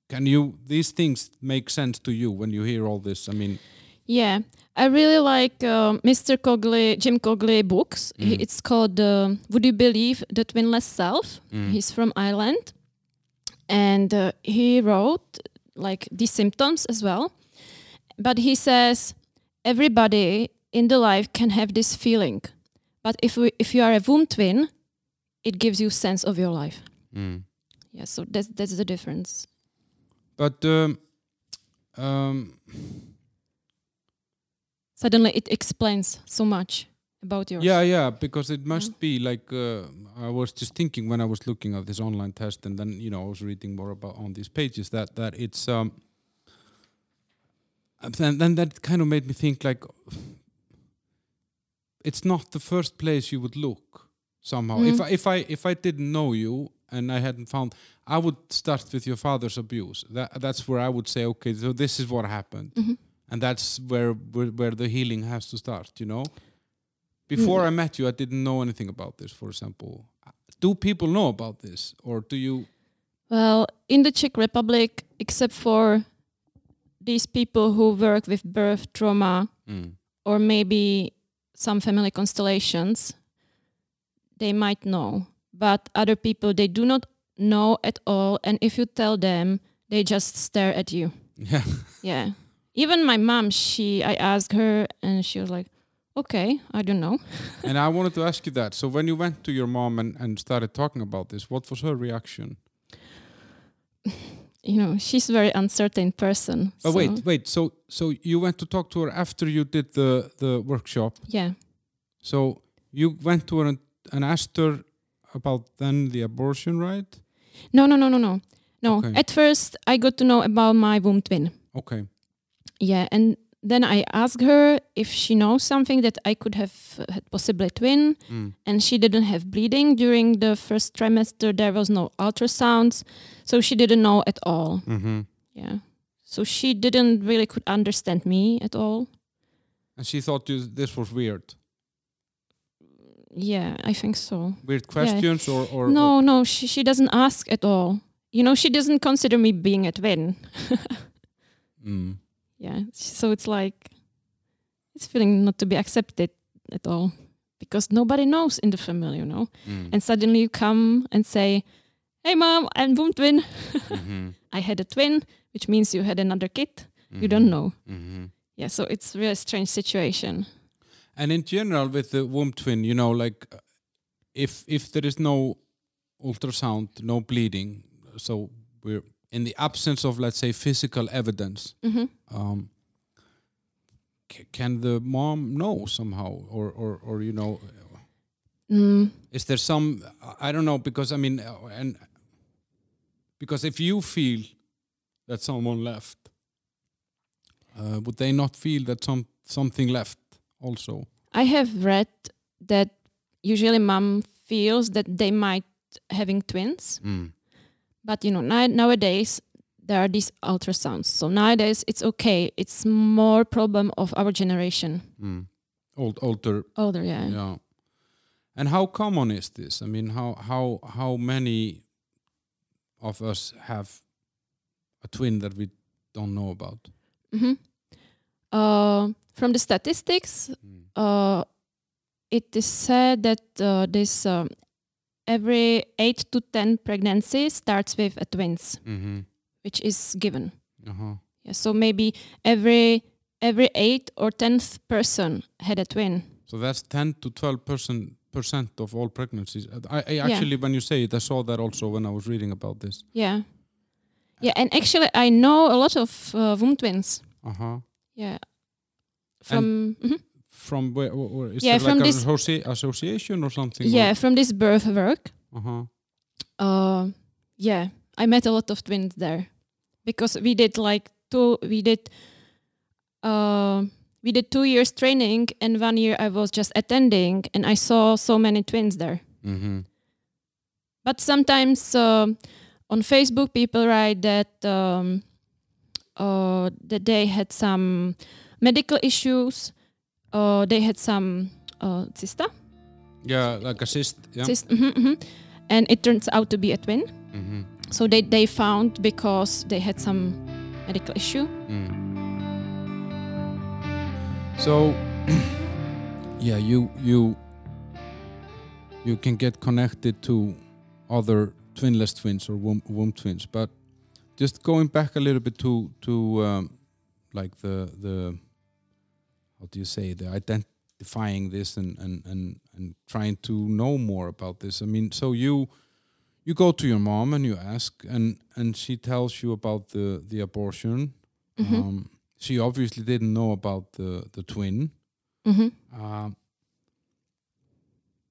can you these things make sense to you when you hear all this? I mean, Yeah, I really like uh, Mr. Cogley, Jim Cogley books. He, Mm. it's called uh, "Would You Believe the Twinless Self?" Mm. He's from Ireland, and uh, he wrote like these symptoms as well. But he says everybody in the life can have this feeling, but if we, if you are a womb twin, it gives you sense of your life. mm. Yeah, so that's that's the difference. but um, um, Suddenly, it explains so much about yours. yeah, yeah, because it must be like uh, I was just thinking when I was looking at this online test, and then you know I was reading more about on these pages that that it's um, and then then that kind of made me think like it's not the first place you would look somehow. If Mm. I, if I if I didn't know you and I hadn't found, I would start with your father's abuse. That that's where I would say, okay, so this is what happened, Mhm. and that's where, where where the healing has to start. You know, before hmm. I met you, I didn't know anything about this. For example, do people know about this, or do you? Well, in the Czech Republic, except for these people who work with birth trauma hmm. or maybe some family constellations, they might know. But other people, they do not know at all. And if you tell them, they just stare at you. [LAUGHS] Yeah. Yeah. Even my mom, she, I asked her, and she was like, "Okay, I don't know." [LAUGHS] and I wanted to ask you that. So when you went to your mom and, and started talking about this, what was her reaction? [LAUGHS] You know, she's a very uncertain person. Oh, but so- wait, wait. So so you went to talk to her after you did the the workshop. Yeah. So you went to her and, and asked her about then the abortion, right? No, no, no, no, no. No. Okay. At first, I got to know about my womb twin. Okay. Yeah, and then I asked her if she knows something that I could have uh, had possibly twin, Mm. and she didn't have bleeding during the first trimester. There was no ultrasounds, so she didn't know at all. Mm-hmm. Yeah, so she didn't really could understand me at all. And she thought you, this was weird. Yeah, I think so. Weird questions or or no, no, she she doesn't ask at all. You know, she doesn't consider me being a twin. [LAUGHS] Mm. Yeah so it's like it's feeling not to be accepted at all because nobody knows in the family you know Mm. and suddenly you come and say hey mom i'm womb twin [LAUGHS] mm-hmm. i had a twin which means you had another kid you don't know Mm-hmm. yeah so it's a really strange situation And in general, with the womb twin, you know, like uh, if if there is no ultrasound, no bleeding, so we're in the absence of, let's say, physical evidence. hmm Um, c- can the mom know somehow, or or or you know, mm, is there some? I don't know because I mean, uh, and because if you feel that someone left, uh, would they not feel that some something left also? i have read that usually mom feels that they might having twins But you know, now, nowadays there are these ultrasounds. So nowadays it's okay. It's more problem of our generation. Mm. Old, older, Older, yeah. yeah. And how common is this? I mean, how how how many of us have a twin that we don't know about? hmm Uh, from the statistics, uh, it is said that uh, this um, every eight to ten pregnancy starts with a twins, Mm-hmm. which is given. Uh-huh. Yeah, so maybe every every eight or tenth person had a twin. So that's ten to twelve percent percent of all pregnancies. Uh, I, I actually, when you say it, I saw that also when I was reading about this. Yeah. Yeah, and actually, I know a lot of uh, womb twins. Uh huh. Yeah. From mhm. From where? where- is Yeah, from like this- association or something? yeah, from this birth work. Uh huh. Uh, yeah, I met a lot of twins there because we did like two. We did. Uh, we did two years training, and one year I was just attending, and I saw so many twins there. Mm-hmm. But sometimes uh, on Facebook, people write that um, uh, that they had some medical issues, uh, they had some uh, Yeah, like a cyst. Yeah. cyst mhm, mhm. and it turns out to be a twin. Mm-hmm. So they, they found because they had some medical issue. Mm. So, [CLEARS THROAT] yeah, you you you can get connected to other twinless twins or womb, womb twins, but just going back a little bit to to um, like the the how do you say the identifying this and and and and trying to know more about this. I mean, so you you go to your mom and you ask, and and she tells you about the the abortion. Mhm. Um, she obviously didn't know about the the twin. Mhm. Um,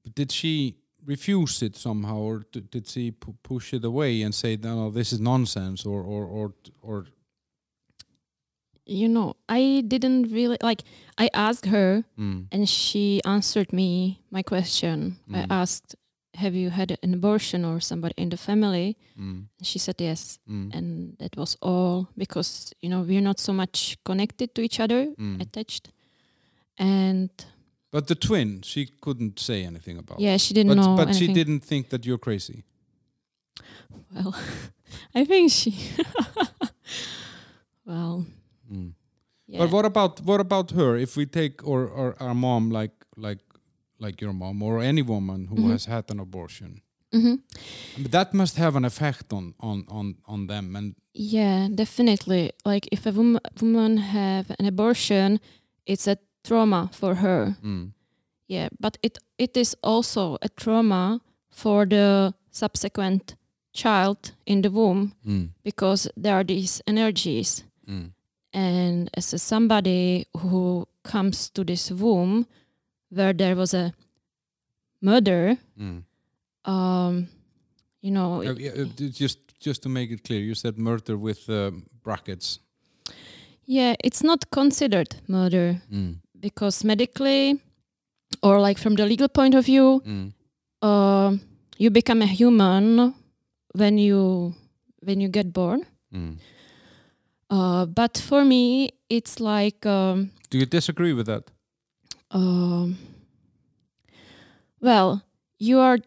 but did she refuse it somehow, or did she pu- push it away and say, "No, no this is nonsense," or or or or? You know, I didn't really like. I asked her, Mm, and she answered me my question. I Mm. asked, "Have you had an abortion or somebody in the family?" mm, And she said yes, mm, and that was all because you know we're not so much connected to each other, mm. attached, and But the twin, she couldn't say anything about. yeah, she didn't but know but she didn't think that you're crazy. Well, [LAUGHS] I think she. [LAUGHS] well, Mm. yeah. But what about what about her? If we take or, or our mom, like like like your mom or any woman who Mhm. has had an abortion, Mhm. That must have an effect on on on on them. And Yeah, definitely. Like if a wom- woman have an abortion, it's a trauma for her. mm, Yeah, but it it is also a trauma for the subsequent child in the womb mm, because there are these energies. mm, And as a somebody who comes to this womb where there was a murder, mm. um, you know, Uh, yeah, uh, just just to make it clear, you said murder with um, brackets. yeah, it's not considered murder Mm, because medically or like from the legal point of view, mm, uh, you become a human when you when you get born. Uh, but for me, it's like um, Do you disagree with that? um, well, you are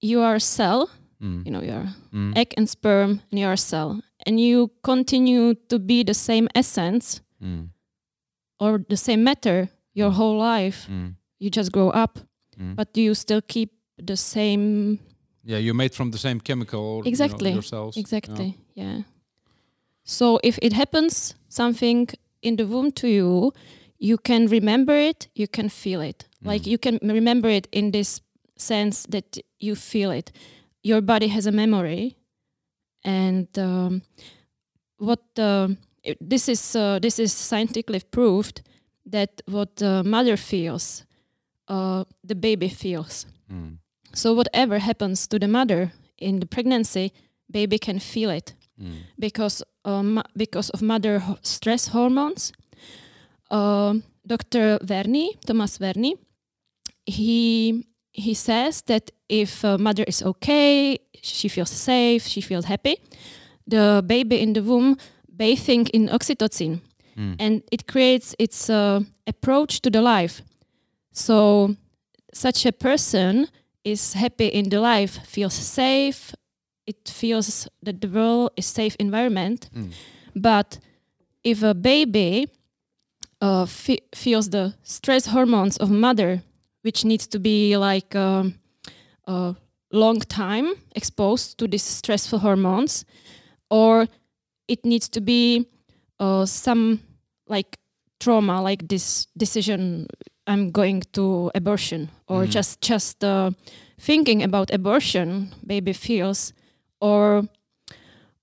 you are a cell. Mm, You know, you are mm, egg and sperm, and you are a cell, and you continue to be the same essence mm, or the same matter your Mm. whole life. mm, You just grow up, mm. but you still keep the same yeah, you're made from the same chemical. you know, Exactly, yourselves. Yeah. Exactly. Yeah. So if it happens something in the womb to you, you can remember it, you can feel it. Like Mm. you can remember it in this sense that you feel it. Your body has a memory, and um, what uh, this is uh, this is scientifically proved that what the mother feels, uh, the baby feels. Mm, So whatever happens to the mother in the pregnancy, baby can feel it mm, because um, because of mother ho- stress hormones. Um Dr. Verny, Thomas Verny, he he says that if a mother is okay, she feels safe, she feels happy, the baby in the womb bathing in oxytocin, mm, and it creates its uh, approach to the life. So such a person is happy in the life, feels safe. It feels that the world is safe environment. mm, But if a baby uh, fe- feels the stress hormones of mother, which needs to be like um, a long time exposed to these stressful hormones, or it needs to be uh, some like trauma, like this decision I'm going to abortion, or Mhm. just just uh, thinking about abortion, baby feels, or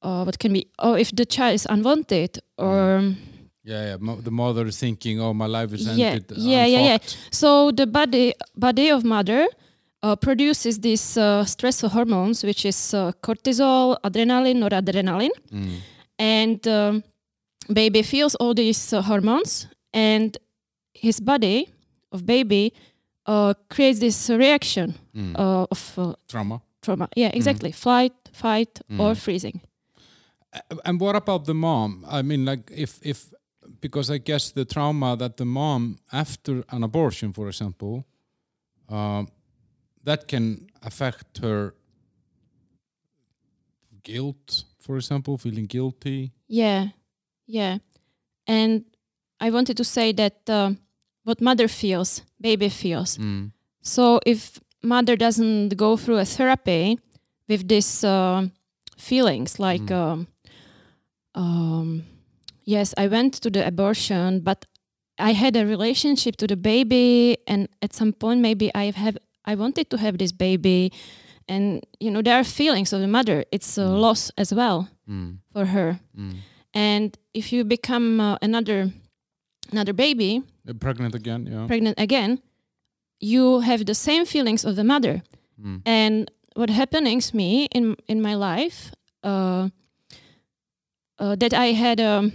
uh, what can be, oh, if the child is unwanted, or Yeah, yeah. Mo- the mother is thinking, "Oh, my life is Yeah, ended. yeah, I'm yeah, yeah. so the body body of mother uh, produces these uh, stressful hormones, which is uh, cortisol, adrenaline, or adrenaline, Mm, and um, baby feels all these uh, hormones, and his body of baby uh, creates this reaction Mm. uh, of uh, Trauma. Trauma. Yeah, exactly. Flight, fight, or Mm. freezing. And what about the mom? I mean, like if if because I guess the trauma that the mom after an abortion, for example, um, that can affect her guilt, for example, feeling guilty. Yeah, yeah. And I wanted to say that uh, what mother feels, baby feels. Mm. So if mother doesn't go through a therapy with these uh, feelings, like, Mm. um, um, yes, I went to the abortion, but I had a relationship to the baby, and at some point maybe I have I wanted to have this baby, and you know there are feelings of the mother. It's a Mm. loss as well Mm. for her. Mm. And if you become uh, another another baby, Uh, Pregnant again, yeah. pregnant again, you have the same feelings of the mother. Mm. And what happenings me in in my life, uh, uh, that I had a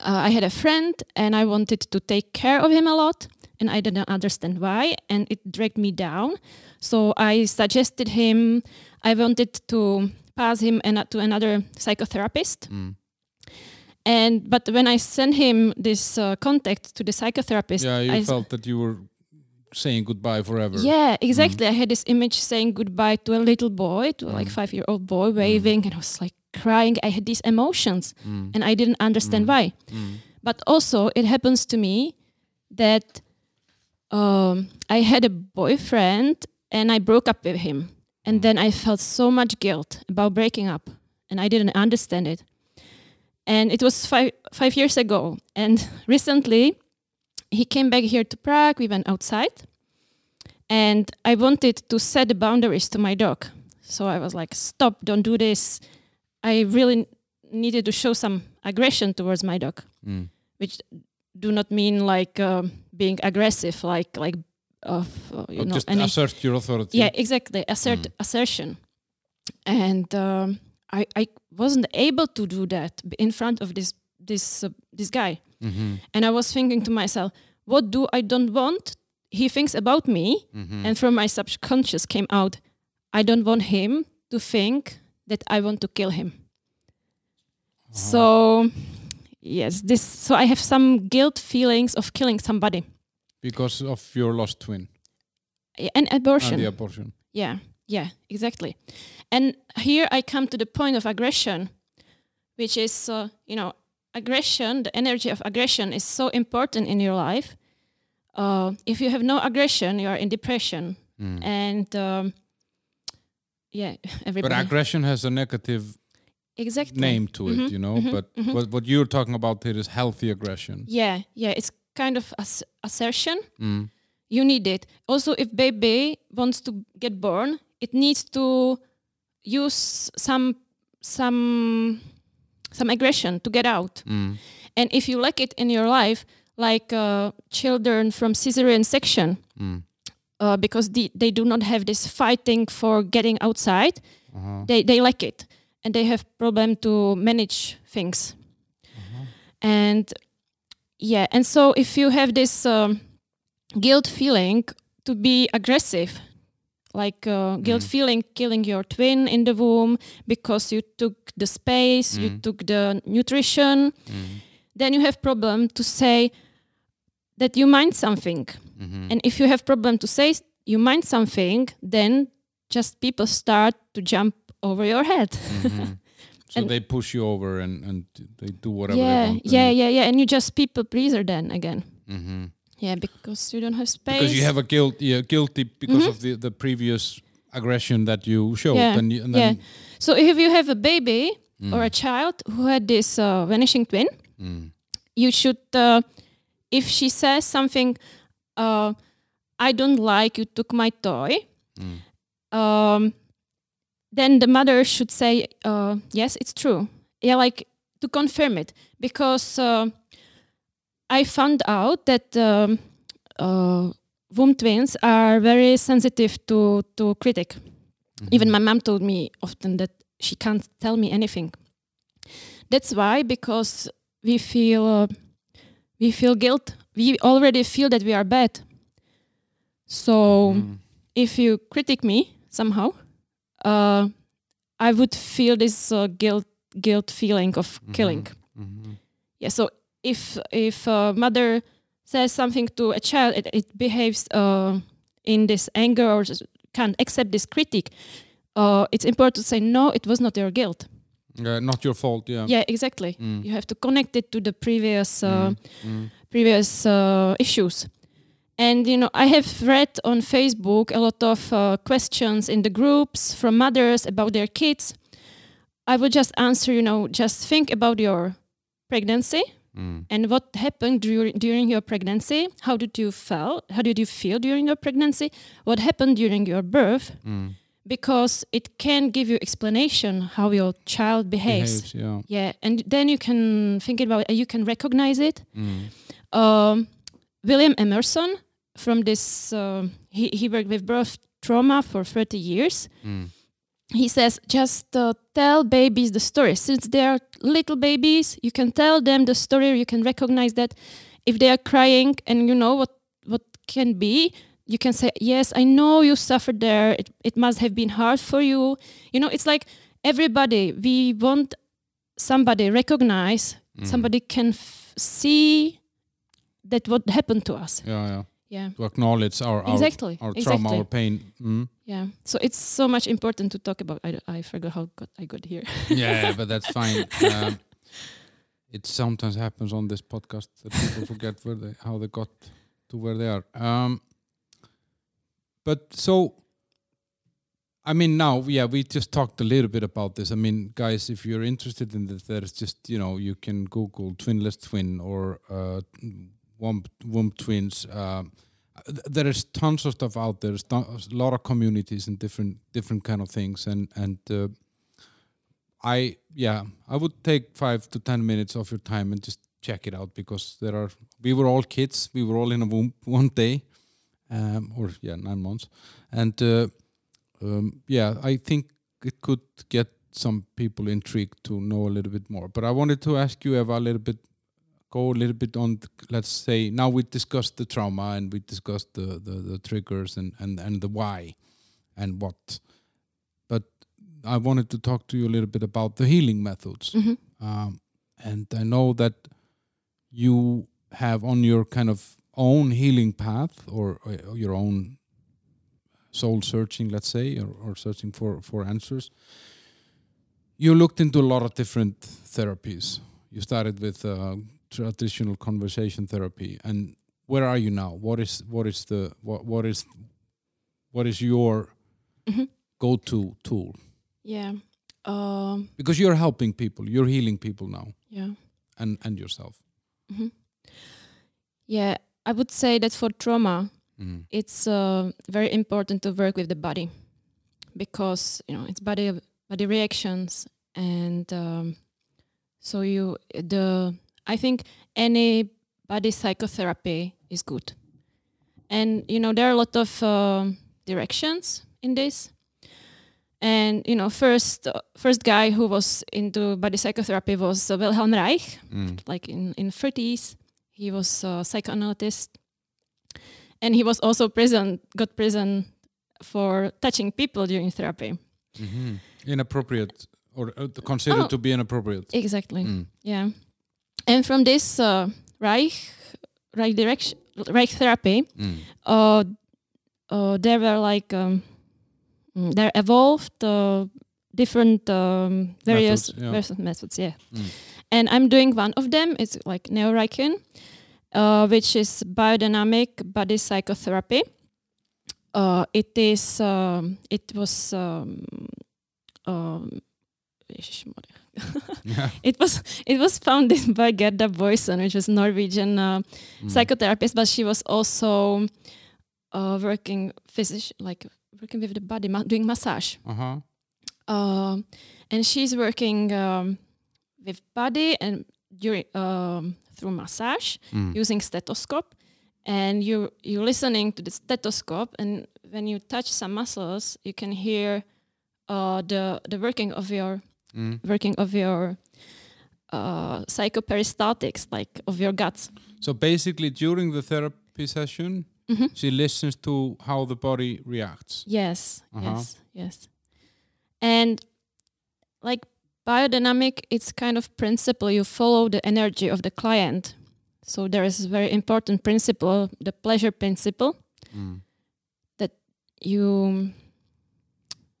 uh, I had a friend and I wanted to take care of him a lot, and I didn't understand why, and it dragged me down. So I suggested him. I wanted to pass him an, to another psychotherapist. Mm. And but when I sent him this uh, contact to the psychotherapist, Yeah, you I felt that you were saying goodbye forever. yeah, exactly. I had this image saying goodbye to a little boy, to a like Mm. five year old boy waving, and I was like crying. I had these emotions, Mm. and I didn't understand Mm. why. Mm. But also, it happens to me that um, I had a boyfriend, and I broke up with him, and Mm. then I felt so much guilt about breaking up, and I didn't understand it. And it was five five years ago, and [LAUGHS] recently he came back here to Prague. We went outside, and I wanted to set the boundaries to my dog. So I was like, "Stop! Don't do this." I really needed to show some aggression towards my dog, Mm. which do not mean like um being aggressive, like like of uh, you know just any assert your authority. yeah exactly assert Mm. assertion, and um, I I wasn't able to do that in front of this this uh, this guy. Mm-hmm. And I was thinking to myself, what do I don't want? He thinks about me, Mm-hmm. and from my subconscious came out, I don't want him to think that I want to kill him. Uh-huh. So, yes, this. So I have some guilt feelings of killing somebody. because of your lost twin An abortion. and the abortion. Yeah, yeah, exactly. And here I come to the point of aggression, which is, uh, you know, aggression, the energy of aggression is so important in your life. Uh, if you have no aggression, you are in depression. Mm. And um, yeah, [LAUGHS] But aggression has a negative exactly. name to it, Mhm, you know. mhm, but mhm. what what you're talking about here is healthy aggression. Yeah, yeah, it's kind of ass- assertion. Mm. You need it. Also, if baby wants to get born, it needs to use some some some aggression to get out. Mm. And if you lack it in your life, like uh, children from cesarean section, Mm. uh, because the, they do not have this fighting for getting outside, Uh-huh. they, they lack it and they have problem to manage things. And yeah, and so if you have this um, guilt feeling to be aggressive, like uh, guilt Mm. feeling killing your twin in the womb because you took the space, you Mm. took the nutrition, Mm. then you have problem to say that you mind something. Mhm. And if you have problem to say you mind something, then just people start to jump over your head. Mhm. [LAUGHS] So And- they push you over and, and they do whatever they yeah, want. yeah, yeah, yeah. And you just people pleaser then again. hmm Yeah, because you don't have space. Because you have a guilt, yeah, guilty because Mhm. of the, the previous aggression that you showed. Yeah, And, you, and yeah. so if you have a baby Mm. or a child who had this uh, vanishing twin, Mm. you should, uh, if she says something, uh, I don't like you took my toy, Mm. um, then the mother should say, uh, yes, it's true. Yeah, like to confirm it. Because uh, I found out that um, uh, womb twins are very sensitive to, to critic. Even my mom told me often that she can't tell me anything. That's why, because we feel uh, we feel guilt. We already feel that we are bad. So Mm. if you critique me somehow, uh, I would feel this uh, guilt guilt feeling of killing. Mhm. Yeah. So if if a mother says something to a child, it, it behaves uh, in this anger or can't accept this critique. Uh, it's important to say no. It was not your guilt. Yeah, not your fault. Yeah. Yeah, exactly. Mm. You have to connect it to the previous uh, Mm. Mm. previous uh, issues. And you know, I have read on Facebook a lot of uh, questions in the groups from mothers about their kids. I would just answer, you know, just think about your pregnancy Mm. and what happened during during your pregnancy. How did you feel? How did you feel during your pregnancy? What happened during your birth? Mm. Because it can give you explanation how your child behaves. Behaves, yeah. Yeah, and then you can think about it. You can recognize it Mm. um, William Emerson from this uh, he, he worked with birth trauma for 30 years Mm. He says just uh, tell babies the story since they are little babies you can tell them the story you can recognize that if they are crying and you know what what can be you can say yes i know you suffered there it, it must have been hard for you you know it's like everybody we want somebody recognize Mm. somebody can f- see that what happened to us Yeah, yeah. yeah To acknowledge our our, exactly our trauma, exactly our pain. Mm. Yeah so it's so much important to talk about i, I forgot how got, i got here [LAUGHS] yeah, but that's fine. [LAUGHS] Um, it sometimes happens on this podcast that people forget where they how they got to where they are. Um, but so, I mean, now, yeah, we just talked a little bit about this. I mean, guys, if you're interested in this, there's just you know you can Google twinless twin or uh, womb womb twins. Um, there is tons of stuff out there. There's a lot of communities and different different kind of things, and and uh, I yeah, I would take five to ten minutes of your time and just check it out because there are we were all kids, we were all in a womb one day, um, or yeah, nine months, and uh, um, yeah, I think it could get some people intrigued to know a little bit more. But I wanted to ask you, Eva, a little bit, go a little bit on. let's say now we discussed the trauma and we discussed the the, the triggers and and and the why, and what. But I wanted to talk to you a little bit about the healing methods. Mhm. Um, and I know that you have on your kind of own healing path or, or your own soul searching, let's say, or, or searching for, for answers. You looked into a lot of different therapies. You started with uh, traditional conversation therapy, and where are you now? What is what is the what what is what is your Mhm. go-to tool? yeah um because you're helping people you're healing people now yeah and and yourself mm -hmm. yeah i would say that for trauma mm. it's uh, very important to work with the body because you know it's body body reactions and um, so you the i think any body psychotherapy is good. And you know there are a lot of um directions in this. And you know first uh, first guy who was into body psychotherapy was uh, wilhelm reich. Mm. like in in 30s he was a psychoanalyst. And he was also prison got prison for touching people during therapy. Hmm inappropriate or uh, considered Oh. to be inappropriate. Exactly. Mm. yeah and from this uh, reich reich direction reich therapy Mm. uh, uh, there were like um, mm, there evolved uh, different um, various Methods, yeah. methods yeah Mm. and i'm doing one of them it's like neo-reichian uh, which is biodynamic body psychotherapy uh, it is um, it was um, um, yeah [LAUGHS] it was it was founded by Gerda Boyesen, which was Norwegian uh, Mm. psychotherapist, but she was also uh, working physician, like working with the body, ma- doing massage. uh-huh Um, and she's working um, with body and during um, through massage Mm. using stethoscope. And you you're listening to the stethoscope, and when you touch some muscles, you can hear uh, the the working of your Mm. working of your uh, psychoperistaltics, like of your guts. So basically, during the therapy session, Mhm. she listens to how the body reacts. Yes, Uh-huh. yes, yes. And like biodynamic, it's kind of principle you follow the energy of the client. So there is a very important principle, the pleasure principle. Mm. You,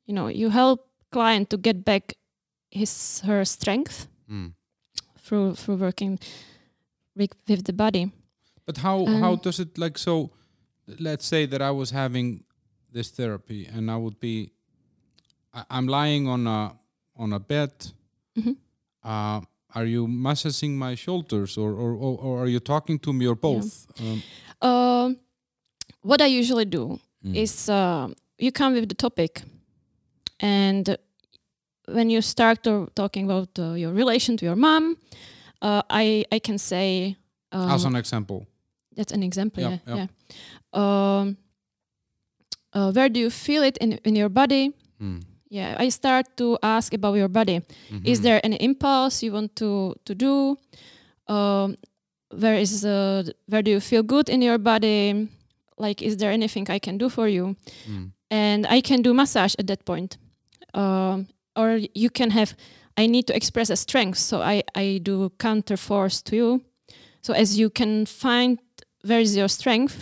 you know, you help client to get back his her strength Mm. through through working with, with the body. But how how Um, does it like so? Let's say that I was having this therapy, and I would be, I, I'm lying on a on a bed. Mhm. Uh, are you massaging my shoulders, or or, or, or are you talking to me, or both? Um, Um, what I usually do mm. is uh, you come with the topic, and when you start to talking about uh, your relation to your mom, uh, I I can say um, as an example. that's an example. Yep, yeah, yep. yeah. Um, uh, where do you feel it in in your body? Mm. Yeah, I start to ask about your body. Is Mhm. there any impulse you want to to do? Um, where is uh, where do you feel good in your body? Like, is there anything I can do for you? Mm. And I can do massage at that point. Um, or you can have. I need to express a strength, so I I do counter force to you. So as you can find where is your strength.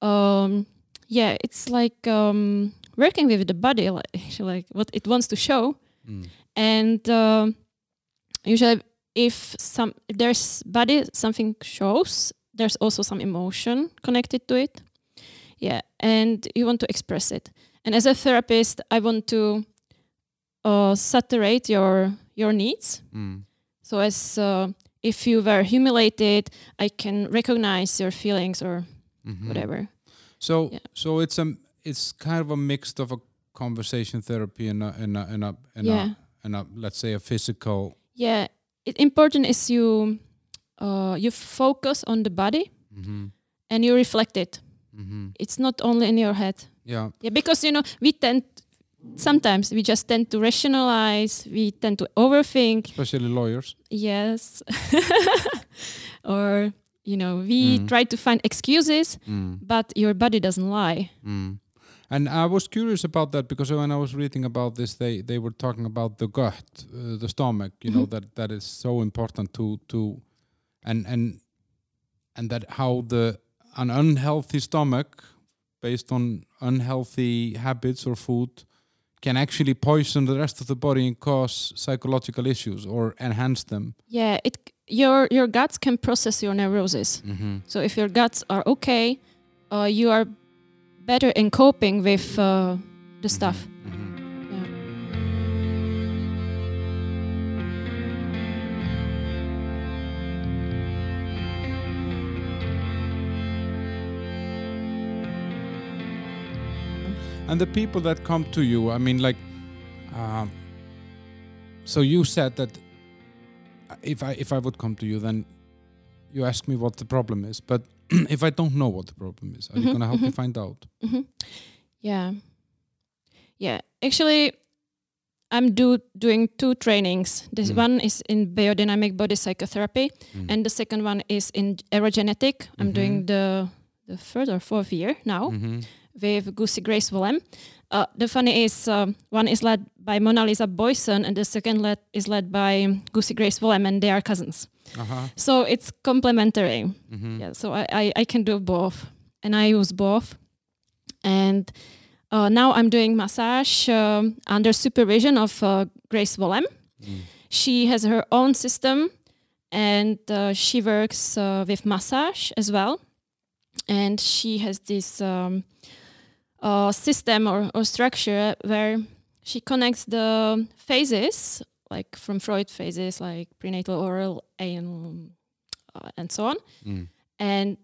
Um, yeah, it's like um, working with the body, like, [LAUGHS] like what it wants to show Mm. and um usually if some if there's body something shows there's also some emotion connected to it yeah and you want to express it and as a therapist i want to uh, saturate your your needs Mm. so as uh, if you were humiliated i can recognize your feelings or Mhm. whatever So Yeah. so it's a it's kind of a mix of a conversation therapy and a and a and a and, yeah a, and a let's say a physical. yeah it important is you uh, you focus on the body Mm-hmm. and you reflect it Mm-hmm. it's not only in your head Yeah. yeah because you know we tend sometimes we just tend to rationalize we tend to overthink Especially lawyers. yes [LAUGHS] or you know we Mm. try to find excuses Mm. but your body doesn't lie Mm. And I was curious about that because when I was reading about this, they, they were talking about the gut, uh, the stomach. You know Mhm. that that is so important to to, and and and that how the an unhealthy stomach, based on unhealthy habits or food, can actually poison the rest of the body and cause psychological issues or enhance them. yeah it your your guts can process your neurosis Mm-hmm. so if your guts are okay uh, you are better in coping with uh, the stuff and the people that come to you i mean like um, so you said that if i if i would come to you then you ask me what the problem is but [CLEARS THROAT] if i don't know what the problem is are you Mhm, going to help me mhm. find out hmm Yeah. Yeah. Actually, I'm do doing two trainings. This Mm. one is in biodynamic body psychotherapy, Mm. and the second one is in aerogenetic. I'm doing the the third or fourth year now Mhm. With Goosey Grace Willem. Uh, the funny is, um, one is led by Mona Lisa Boyesen, and the second led is led by Goosey Grace Willem, and they are cousins. uh-huh So it's complementary. Mhm. Yeah, so I, I, I can do both, and I use both. And uh, now I'm doing massage um, under supervision of uh, Grace Willem. Mm. She has her own system, and uh, she works uh, with massage as well. And she has this um, uh, system or, or structure where she connects the phases, like from Freud phases, like prenatal, oral, and uh, and so on Mm. and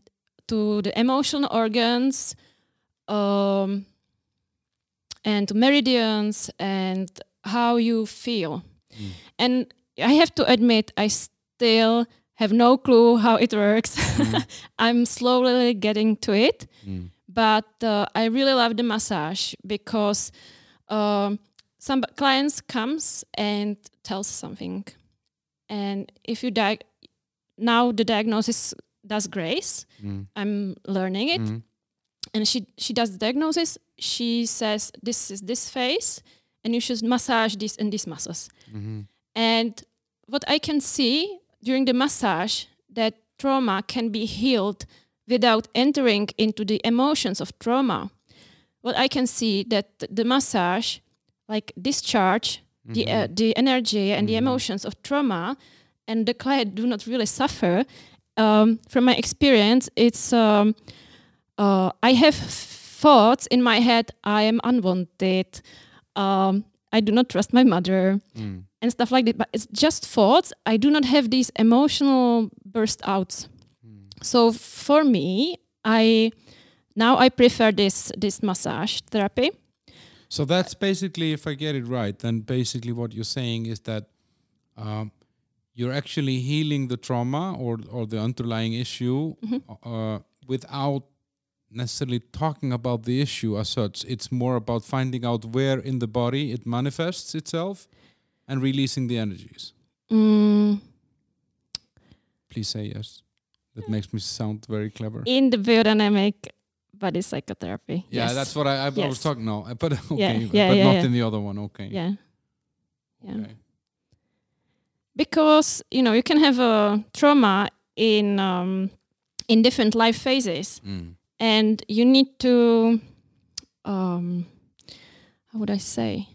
to the emotion organs um, and to meridians and how you feel. Mm. And I have to admit, I still have no clue how it works. Mm. [LAUGHS] I'm slowly getting to it, Mm. But uh, I really love the massage because um, some clients comes and tells something and if you now the diagnosis does Grace. Mm. I'm learning it, Mm. and she she does the diagnosis. She says this is this face, and you should massage this and these muscles. Mhm. And what I can see during the massage that trauma can be healed without entering into the emotions of trauma. What I can see that the massage, like discharge the uh, the energy and the emotions of trauma, and the client do not really suffer. Um, from my experience, it's um, uh, I have thoughts in my head. I am unwanted. Um, I do not trust my mother Mm. and stuff like that. But it's just thoughts. I do not have these emotional burst outs. So for me, I now I prefer this this massage therapy. So that's basically, if I get it right, then basically what you're saying is that um, you're actually healing the trauma or or the underlying issue uh, without necessarily talking about the issue as such. It's more about finding out where in the body it manifests itself and releasing the energies. Mm, Please say yes. That makes me sound very clever. in the biodynamic body psychotherapy. Yeah, yes. that's what I, I, I was talking. No, but [LAUGHS] okay, Yeah, but yeah, yeah, not yeah. in the other one. Okay. yeah. yeah. Okay. because you know you can have a trauma in um, in different life phases Mm. and you need to um, how would i say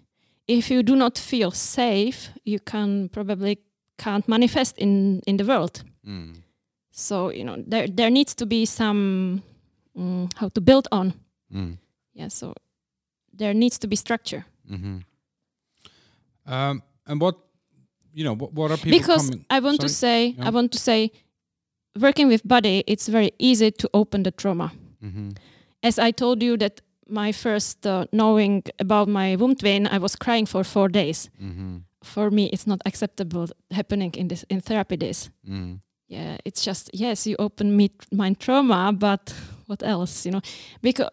if you do not feel safe you can probably can't manifest in in the world Mm. So you know there there needs to be some mm, how to build on Mm. yeah so there needs to be structure hmm Um, and what you know, what, what are people because coming? i want to say Yeah. i want to say working with body it's very easy to open the trauma hmm as I told you that my first uh, knowing about my womb twin, I was crying for four days. hmm For me, it's not acceptable happening in this in therapy days. Mm. Yeah, it's just yes, you open me mind trauma, but [LAUGHS] what else, you know? Because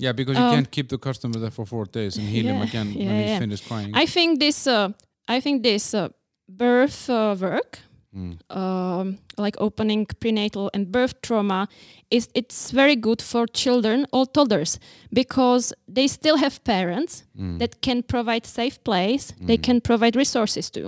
Yeah, because you Um, can't keep the customer there for four days and heal him Yeah, again when yeah, he's yeah. finished crying. I think this, uh, I think this uh, birth uh, work, Mm. um, like opening prenatal and birth trauma, is it's very good for children or toddlers because they still have parents Mm. that can provide safe place they can provide resources to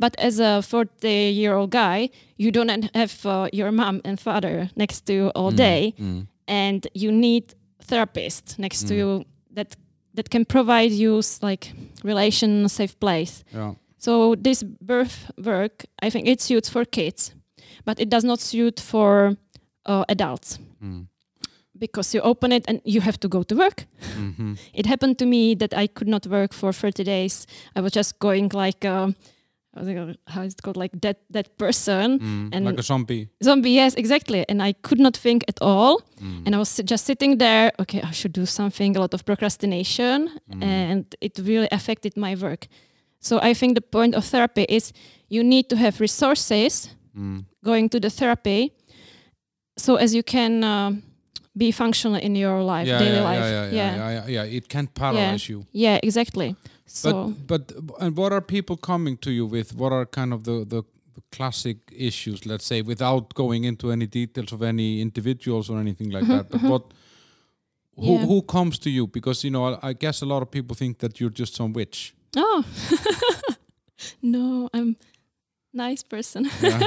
but as a 40 year old guy you don't have uh, your mom and father next to you all day Mm. and you need therapist next to you that that can provide you like relation safe place Yeah. so this birth work i think it suits for kids but it does not suit for uh, adults Mm. because you open it and you have to go to work hmm [LAUGHS] it happened to me that I could not work for 30 days. I was just going like, um, I think, uh, how is it called, like that that person, Mm. And- like a zombie. zombie. Yes, exactly. And I could not think at all. Mm. And I was just sitting there. Okay, I should do something. A lot of procrastination, Mm. and it really affected my work. So I think the point of therapy is you need to have resources Mm. going to the therapy, so as you can. um be functional in your life, Yeah, daily yeah, life. yeah, yeah, yeah, yeah, yeah. It can't paralyze you. Yeah, exactly. So But but and what are people coming to you with? What are kind of the the, classic issues? Let's say without going into any details of any individuals or anything like that. But [LAUGHS] what who Yeah. who comes to you? Because you know, I, I guess a lot of people think that you're just some witch. oh [LAUGHS] no, I'm nice person. Yeah.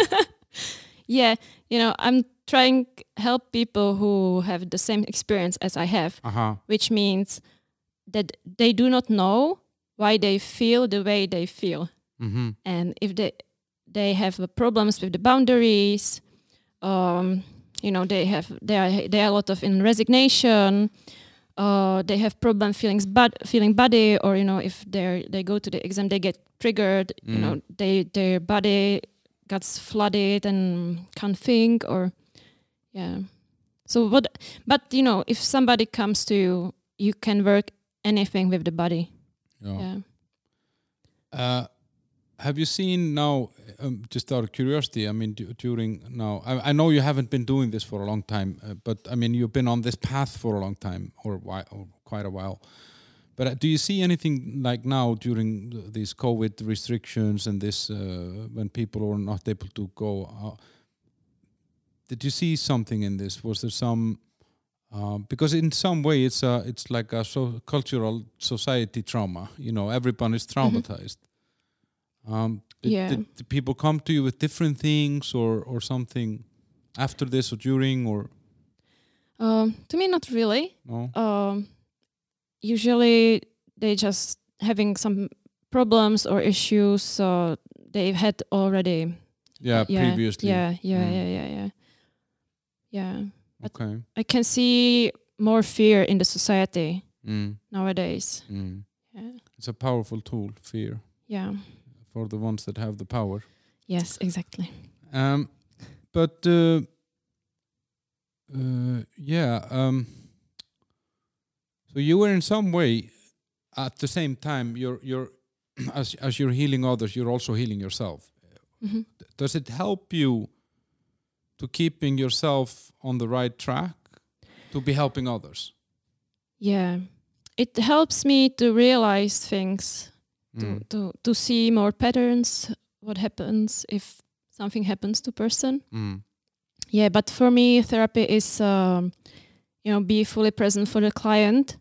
[LAUGHS] yeah, you know, I'm trying help people who have the same experience as I have, uh-huh. which means that they do not know why they feel the way they feel, Mm-hmm. and if they they have problems with the boundaries, um, you know, they have they are they are a lot of in resignation. Uh, they have problem feelings bad feeling body or you know if they they go to the exam they get triggered you Mm. know they their body gets flooded and can't think or yeah so what but you know if somebody comes to you you can work anything with the body Yeah. yeah Uh, have you seen now, um, just out of curiosity, I mean, du- during now, I, I know you haven't been doing this for a long time, uh, but I mean, you've been on this path for a long time or, whi- or quite a while. But uh, do you see anything like now during th- these COVID restrictions and this uh, when people are not able to go? Did you see something in this? Was there some? Um, because in some way it's a it's like a so cultural society trauma. You know, everyone is traumatized. Um, did, Yeah. did, did people come to you with different things or or something after this or during or Um, to me, not really. no? Um, usually, they just having some problems or issues, so they've had already. Yeah, previously. Yeah, yeah, Mm. yeah, yeah, yeah. Yeah, Okay. I can see more fear in the society Mm, nowadays. mm. Yeah, It's a powerful tool, fear, yeah. for the ones that have the power. Yes, exactly. Um, but uh, uh, yeah, um, so you were in some way at the same time you're you're [CLEARS THROAT] as as you're healing others, you're also healing yourself. hmm Does it help you to keeping yourself on the right track to be helping others? Yeah, it helps me to realize things, Mm. to, to to see more patterns. What happens if something happens to person? Mm. Yeah, but for me, therapy is, um, you know, be fully present for the client.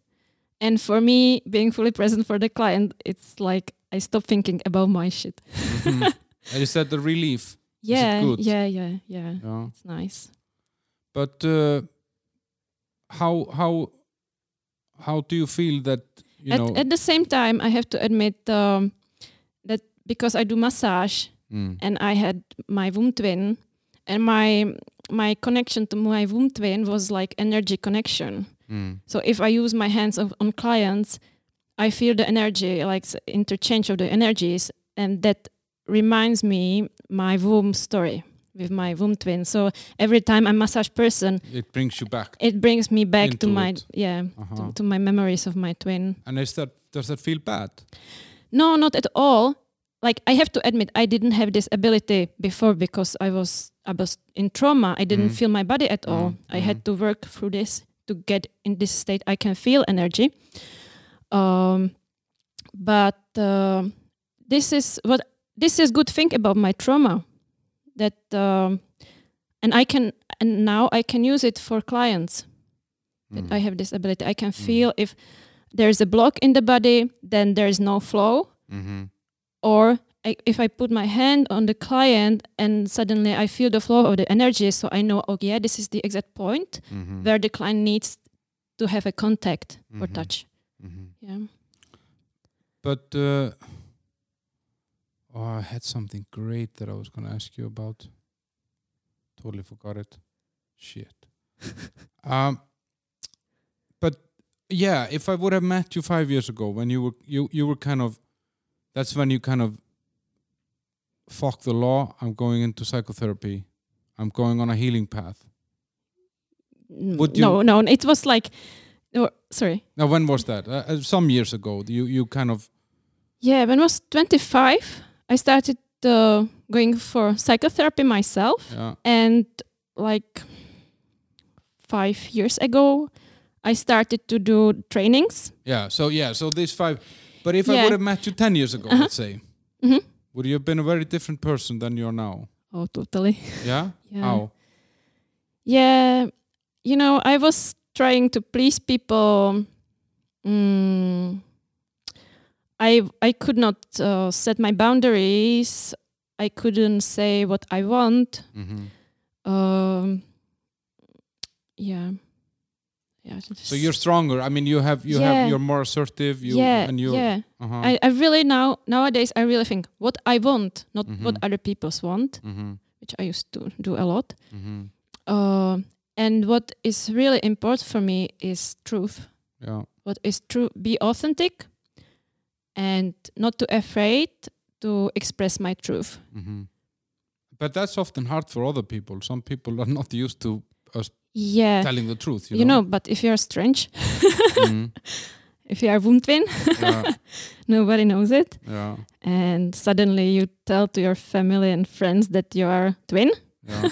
And for me, being fully present for the client, it's like I stop thinking about my shit. Mhm. [LAUGHS] And is that the relief? Yeah, yeah, yeah, yeah. Yeah. It's nice. But uh, how how how do you feel that you At, know? at the same time, I have to admit um, that because I do massage Mm. and I had my womb twin, and my my connection to my womb twin was like energy connection. Mm. So if I use my hands of, on clients, I feel the energy, like interchange of the energies, and that reminds me my womb story with my womb twin. So every time I massage person, It brings you back. it brings me back to my it. yeah Uh-huh. to, to my memories of my twin. And is that does that feel bad? No, not at all. Like I have to admit, I didn't have this ability before because I was I was in trauma. I didn't Mhm. feel my body at all. Mhm, I had to work through this to get in this state. I can feel energy. Um, but um this is what this is good thing about my trauma that um, and I can and now I can use it for clients that Mm. I have this ability. I can feel if there's a block in the body, then there's no flow Mhm. or I, if I put my hand on the client and suddenly I feel the flow of the energy, so I know, oh yeah, this is the exact point Mhm. where the client needs to have a contact or Mhm. touch. Mhm. Yeah. But uh, oh, I had something great that I was going to ask you about. Totally forgot it. Shit. [LAUGHS] um, but yeah, if I would have met you five years ago, when you were you you were kind of, that's when you kind of, fuck the law. I'm going into psychotherapy. I'm going on a healing path. Would you- no, no, it was like, or, sorry. Now, when was that? Uh, uh, some years ago. You you kind of Yeah, when I was 25, I started uh, going for psychotherapy myself. yeah. And like five years ago, I started to do trainings. Yeah. So yeah. So these five. But if I would have met you ten years ago, Uh-huh. let's say, Mhm. would you have been a very different person than you are now? Oh, totally. Yeah. [LAUGHS] Yeah. How? Yeah, you know, I was trying to please people. Mm, I I could not uh, set my boundaries. I couldn't say what I want. hmm Um, yeah, yeah. So you're stronger. I mean, you have you Yeah. have you're more assertive. You yeah, and you. yeah. Uh-huh. I, I really now nowadays I really think what I want, not what Mhm. other people's want, mm-hmm. which I used to do a lot. Mm-hmm. Uh, and what is really important for me is truth. Yeah. What is true? Be authentic, and not too afraid to express my truth. Mm-hmm. But that's often hard for other people. Some people are not used to us Yeah, telling the truth. You, you know. But if you're strange, Mhm. [LAUGHS] if you are womb twin, yeah. [LAUGHS] nobody knows it, Yeah. and suddenly you tell to your family and friends that you are twin. Yeah.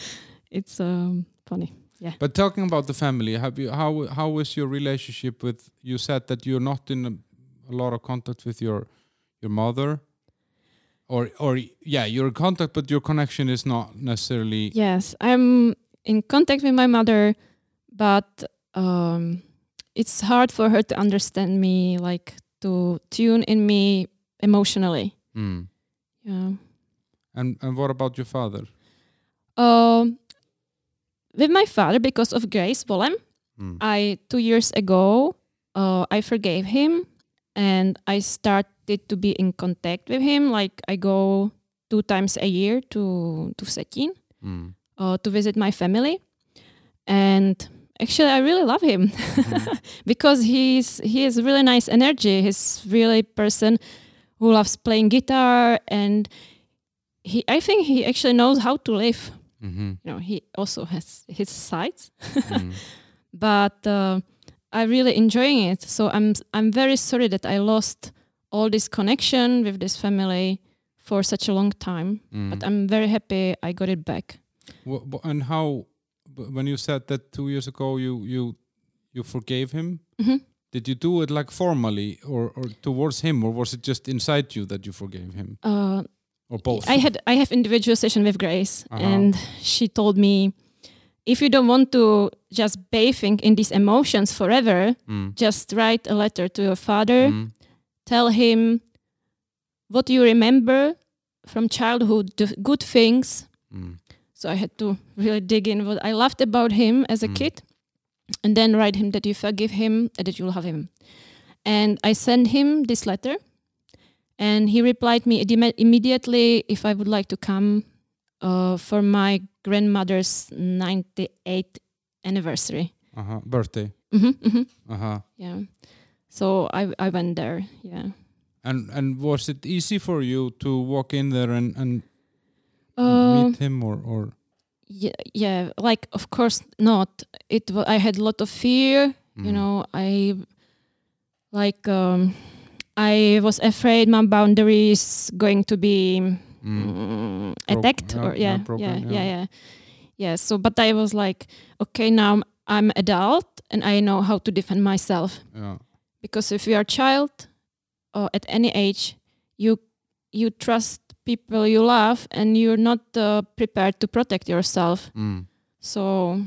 [LAUGHS] it's um, funny. Yeah. But talking about the family, have you how how is your relationship with? You said that you're not in a, a lot of contact with your your mother, or or yeah, you're in contact, but your connection is not necessarily. Yes, I'm in contact with my mother, but um, it's hard for her to understand me, like to tune in me emotionally. Mm. Yeah. And and what about your father? Um, with my father, because of Grace Bolem, Mm. I two years ago, uh, I forgave him, and I started to be in contact with him. Like I go two times a year to to Vsetín Mm. uh, to visit my family, and actually, I really love him [LAUGHS] because he's he has really nice energy. He's really person who loves playing guitar, and he I think he actually knows how to live. hmm You know, he also has his sides, [LAUGHS] Mm. but uh, I really enjoying it. So I'm I'm very sorry that I lost all this connection with this family for such a long time. Mm. But I'm very happy I got it back. Wha- wha- and how w- when you said that two years ago you you you forgave him Mhm. did you do it like formally or, or towards him or was it just inside you that you forgave him Uh, or both I had I have individual session with Grace, Uh-huh. and she told me, if you don't want to just bathing in these emotions forever, Mm. just write a letter to your father, Mm. tell him what you remember from childhood, the good things. Mm. So I had to really dig in what I loved about him as a Mm. kid, and then write him that you forgive him and that you love him. And I sent him this letter, and he replied me imme- immediately if I would like to come uh, for my grandmother's 98th anniversary. uh-huh birthday hmm hmm uh-huh Yeah. So I I went there. Yeah. and and was it easy for you to walk in there and and Uh, meet him or or yeah, yeah. Like of course not. It I had a lot of fear. You Mm. know, I like um, I was afraid my boundaries going to be Mm. mm, attacked yeah, or yeah, yeah, yeah, yeah. yeah. So, but I was like, okay, now I'm adult and I know how to defend myself. yeah Because if you are a child or at any age, you you trust people you love and you're not uh, prepared to protect yourself. Mm. So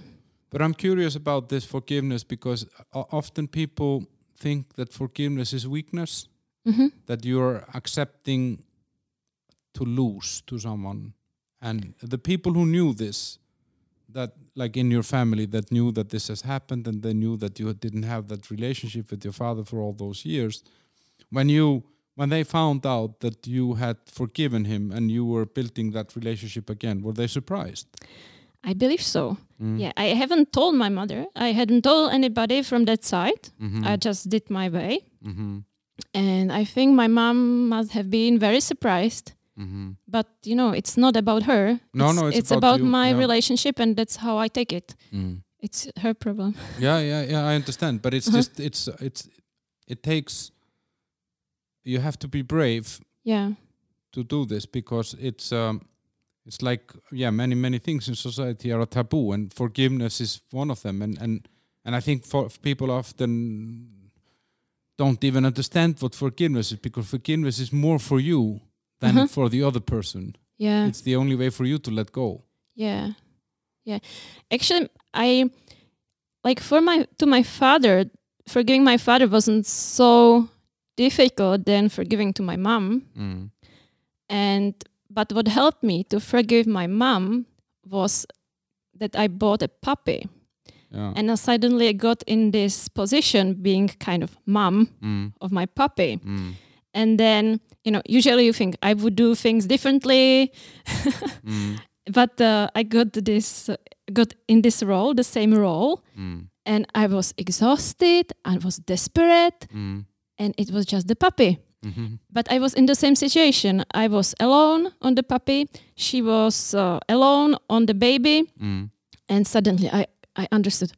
But I'm curious about this forgiveness because often people think that forgiveness is weakness, mhm. that you're accepting to lose to someone. And the people who knew this, that like in your family, that knew that this has happened and they knew that you didn't have that relationship with your father for all those years, when you when they found out that you had forgiven him and you were building that relationship again, were they surprised? I believe so. Mm. Yeah, I haven't told my mother. I hadn't told anybody from that side. Mhm. I just did my way. Mhm. And I think my mom must have been very surprised. Mhm. But you know, it's not about her. No, it's, no, it's about, about my yeah. relationship, and that's how I take it. Mm. It's her problem. Yeah, yeah, yeah. I understand, but it's Uh-huh. just it's it's it takes. You have to be brave Yeah, to do this because it's um, it's like yeah, many many things in society are a taboo, and forgiveness is one of them. And and and I think for people often don't even understand what forgiveness is because forgiveness is more for you than Uh-huh. for the other person. yeah, It's the only way for you to let go. yeah, yeah. Actually, I like for my to my father, forgiving my father wasn't so difficult than forgiving to my mom. Mm. And but what helped me to forgive my mom was that I bought a puppy. Yeah. And I suddenly got in this position being kind of mom Mm. of my puppy. Mm. And then, you know, usually you think I would do things differently, Mm. [LAUGHS] but uh, I got this, got in this role, the same role, Mm. and I was exhausted, I was desperate, Mm. and it was just the puppy. Mhm. But I was in the same situation. I was alone on the puppy. She was uh, alone on the baby. Mm. And suddenly I, I understood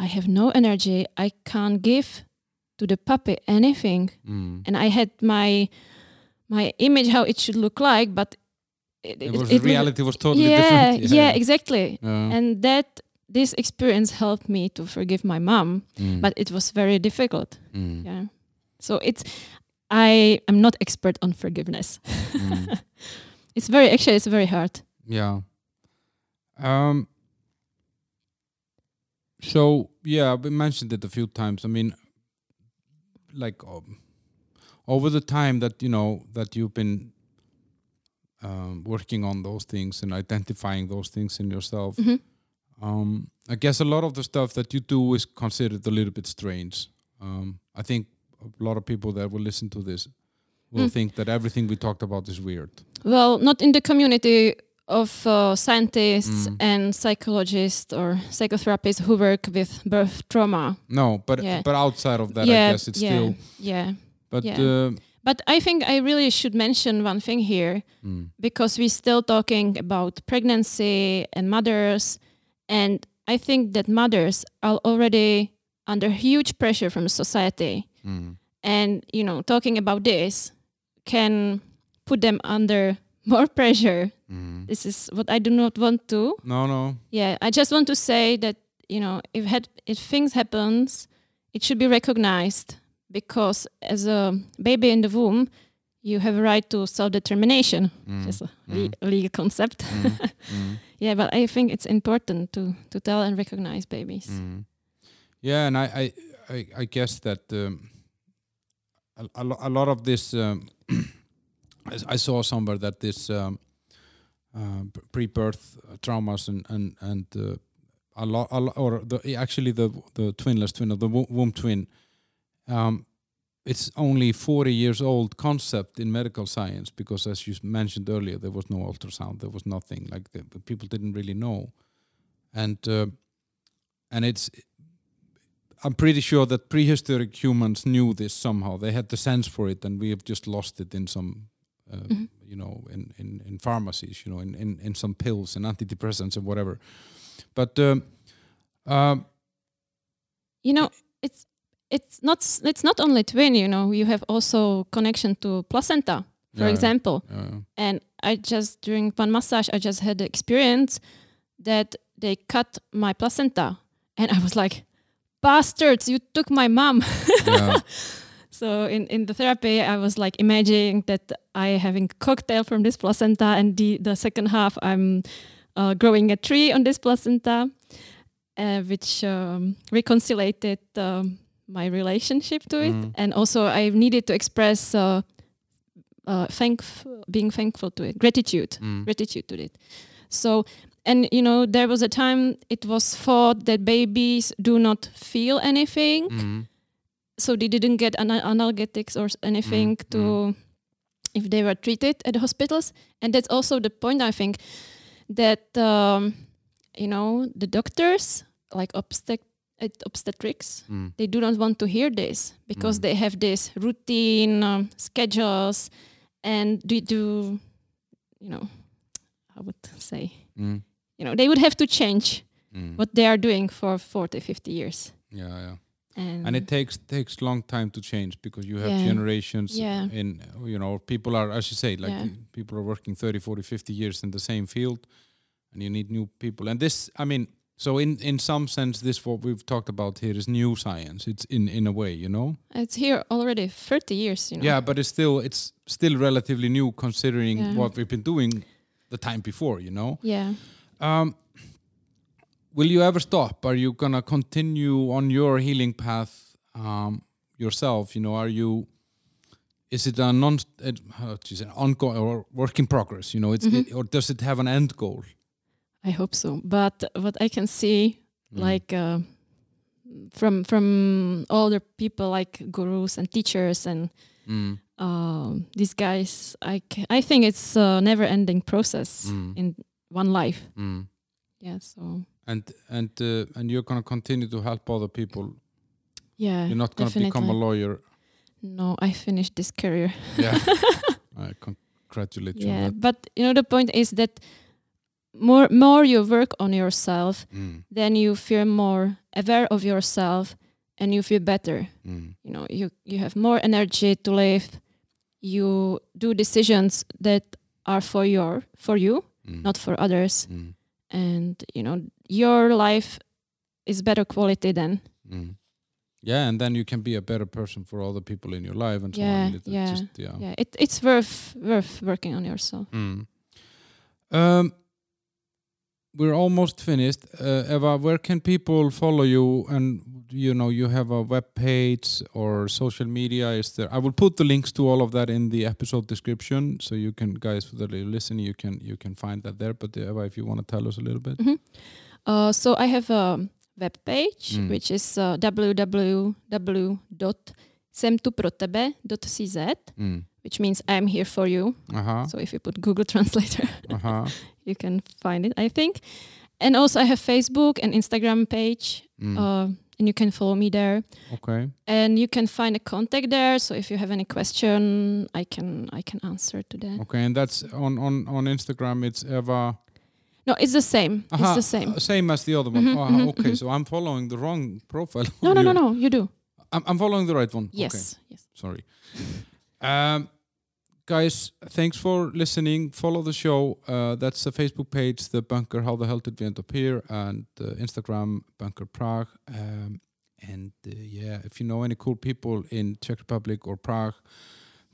I have no energy. I can't give to the puppy anything. Mm. And I had my my image how it should look like, but it, It was reality was totally yeah, different. [LAUGHS] Yeah, exactly. Yeah. And that this experience helped me to forgive my mom, Mm. but it was very difficult. Mm. Yeah. So it's I am not expert on forgiveness. Mm. [LAUGHS] It's very actually it's very hard. Yeah. Um. So yeah, we mentioned it a few times. I mean, like um, over the time that you know that you've been um, working on those things and identifying those things in yourself, Mhm. um, I guess a lot of the stuff that you do is considered a little bit strange. Um, I think a lot of people that will listen to this will Mm. think that everything we talked about is weird. Well, not in the community of uh, scientists Mm. and psychologists or psychotherapists who work with birth trauma. No, but Yeah. but outside of that, I guess it's yeah, still. yeah. But yeah. uh, But I think I really should mention one thing here mm, because we're still talking about pregnancy and mothers, and I think that mothers are already under huge pressure from society, mm, and you know, talking about this can put them under [LAUGHS] more pressure. mm. This is what I do not want to. no, no, Yeah, I just want to say that you know if had if things happens, it should be recognized because as a baby in the womb, you have a right to self determination. mm, Just a mm. le- legal concept. mm, [LAUGHS] mm, yeah, but I think it's important to to tell and recognize babies. mm. yeah, and I, I, I, I guess that um, a, a, lo- a lot of this. Um, [CLEARS THROAT] I- I saw somewhere that this um, uh, pre-birth traumas and and and uh, a lot, a lo- or the actually the the twinless twin or the womb twin. Um, it's only 40 years old concept in medical science because as you mentioned earlier there was no ultrasound there was nothing. Like the, people didn't really know. And uh, and it's i'm pretty sure that prehistoric humans knew this somehow. They had the sense for it and we have just lost it in some uh, Mhm. you know in, in in pharmacies you know in in, in some pills and antidepressants and whatever. But um, um, You know, it's not it's not only twin. You know, you have also connection to placenta, for Yeah. example. uh, And I just during one massage, I just had the experience that they cut my placenta, and I was like, "Bastards! You took my mom." yeah [LAUGHS] So in, in the therapy, I was like imagining that I having cocktail from this placenta, and the the second half I'm uh, growing a tree on this placenta, uh, which um, reconciliated um, my relationship to it, Mhm. and also I needed to express uh, uh, thank being thankful to it, gratitude, mm, gratitude to it. So. And you know, there was a time it was thought that babies do not feel anything, mm, so they didn't get ana- analgesics or anything Mm, to if they were treated at the hospitals and that's also the point i think that um, you know the doctors like obstet- at obstetrics mm, they do not want to hear this because Mm. they have this routine um, schedules and they do you know i would say mm, you know they would have to change mm. what they are doing for 40 50 years yeah yeah and, and it takes takes long time to change because you have Yeah. generations Yeah. in you know people are as you say like Yeah. people are working 30 40 50 years in the same field and you need new people and this i mean so in in some sense this what we've talked about here is new science it's in in a way you know it's here already 30 years you know yeah but it's still it's still relatively new considering Yeah. what we've been doing the time before you know yeah um, will you ever stop? Are you gonna continue on your healing path um, yourself? You know, are you? Is it a non, uh, say, ongoing or work in progress? You know, it's Mhm. it, or does it have an end goal? I hope so. But what I can see, Mm. like uh, from from all the people, like gurus and teachers and Mm, um, these guys, I ca- I think it's a never-ending process mm, in one life. mm. Yeah. So And and uh, and you're gonna continue to help other people. yeah, You're not gonna definitely. become a lawyer. No, I finished this career. Yeah, [LAUGHS] I congratulate you. yeah, on but you know the point is that more more you work on yourself. Mm, then you feel more aware of yourself and you feel better. mm, you know you you have more energy to live you do decisions that are for your for you mm, not for others mm, and you know your life is better quality then. Mm. Yeah, and then you can be a better person for all the people in your life and so Yeah, on. It's yeah, just- yeah. Yeah, it, it's worth worth working on yourself. Mm. Um, we're almost finished. Uh, Eva, where can people follow you? And you know, you have a web page or social media. Is there? I will put the links to all of that in the episode description, so you can, guys, that are listening, you can you can find that there. But Eva, if you want to tell us a little bit. Mhm. Uh, so I have a web page Mm. which is uh, www.jsemtuprotebe.cz, Mm. which means I'm here for you. Uh-huh. So if you put Google Translator, Uh-huh. [LAUGHS] you can find it, I think. And also I have Facebook and Instagram page, Mm. uh, and you can follow me there. okay. And you can find a contact there. So if you have any question, I can I can answer to that. Okay, and that's on on on Instagram. It's Eva. No, it's the same. Aha, It's the same. uh, same as the other one. Mhm, Ah, mhm, okay, mhm. so I'm following the wrong profile. No, no, no, no. You do. I'm, I'm following the right one. Yes. Okay, Yes. sorry. [LAUGHS] Um, guys, thanks for listening. Follow the show. Uh, that's the Facebook page, the Bunker. How the hell did we end up here? And uh, Instagram, Bunker Prague. Um, and uh, yeah, if you know any cool people in Czech Republic or Prague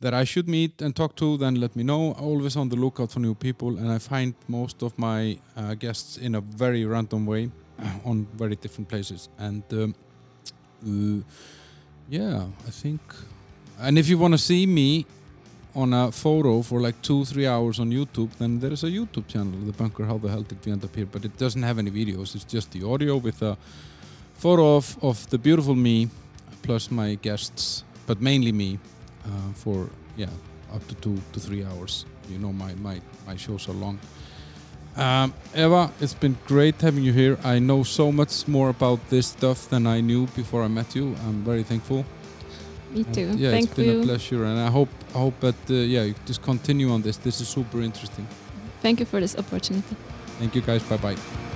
that I should meet and talk to, then let me know. Always on the lookout for new people, and I find most of my uh, guests in a very random way on very different places. And um, uh, yeah, I think. And if you want to see me on a photo for like two, three hours on YouTube, then there is a YouTube channel, The Bunker. How the hell did we end up here? But it doesn't have any videos. It's just the audio with a photo of, of the beautiful me plus my guests, but mainly me uh, for yeah up to two to three hours. You know my my my shows are long. Um, Eva, it's been great having you here. I know so much more about this stuff than I knew before I met you. I'm very thankful. Me And, too. yeah, Thank it's been you. a pleasure, and I hope I hope that uh, yeah you just continue on this. This is super interesting. Thank you for this opportunity. Thank you guys. Bye bye.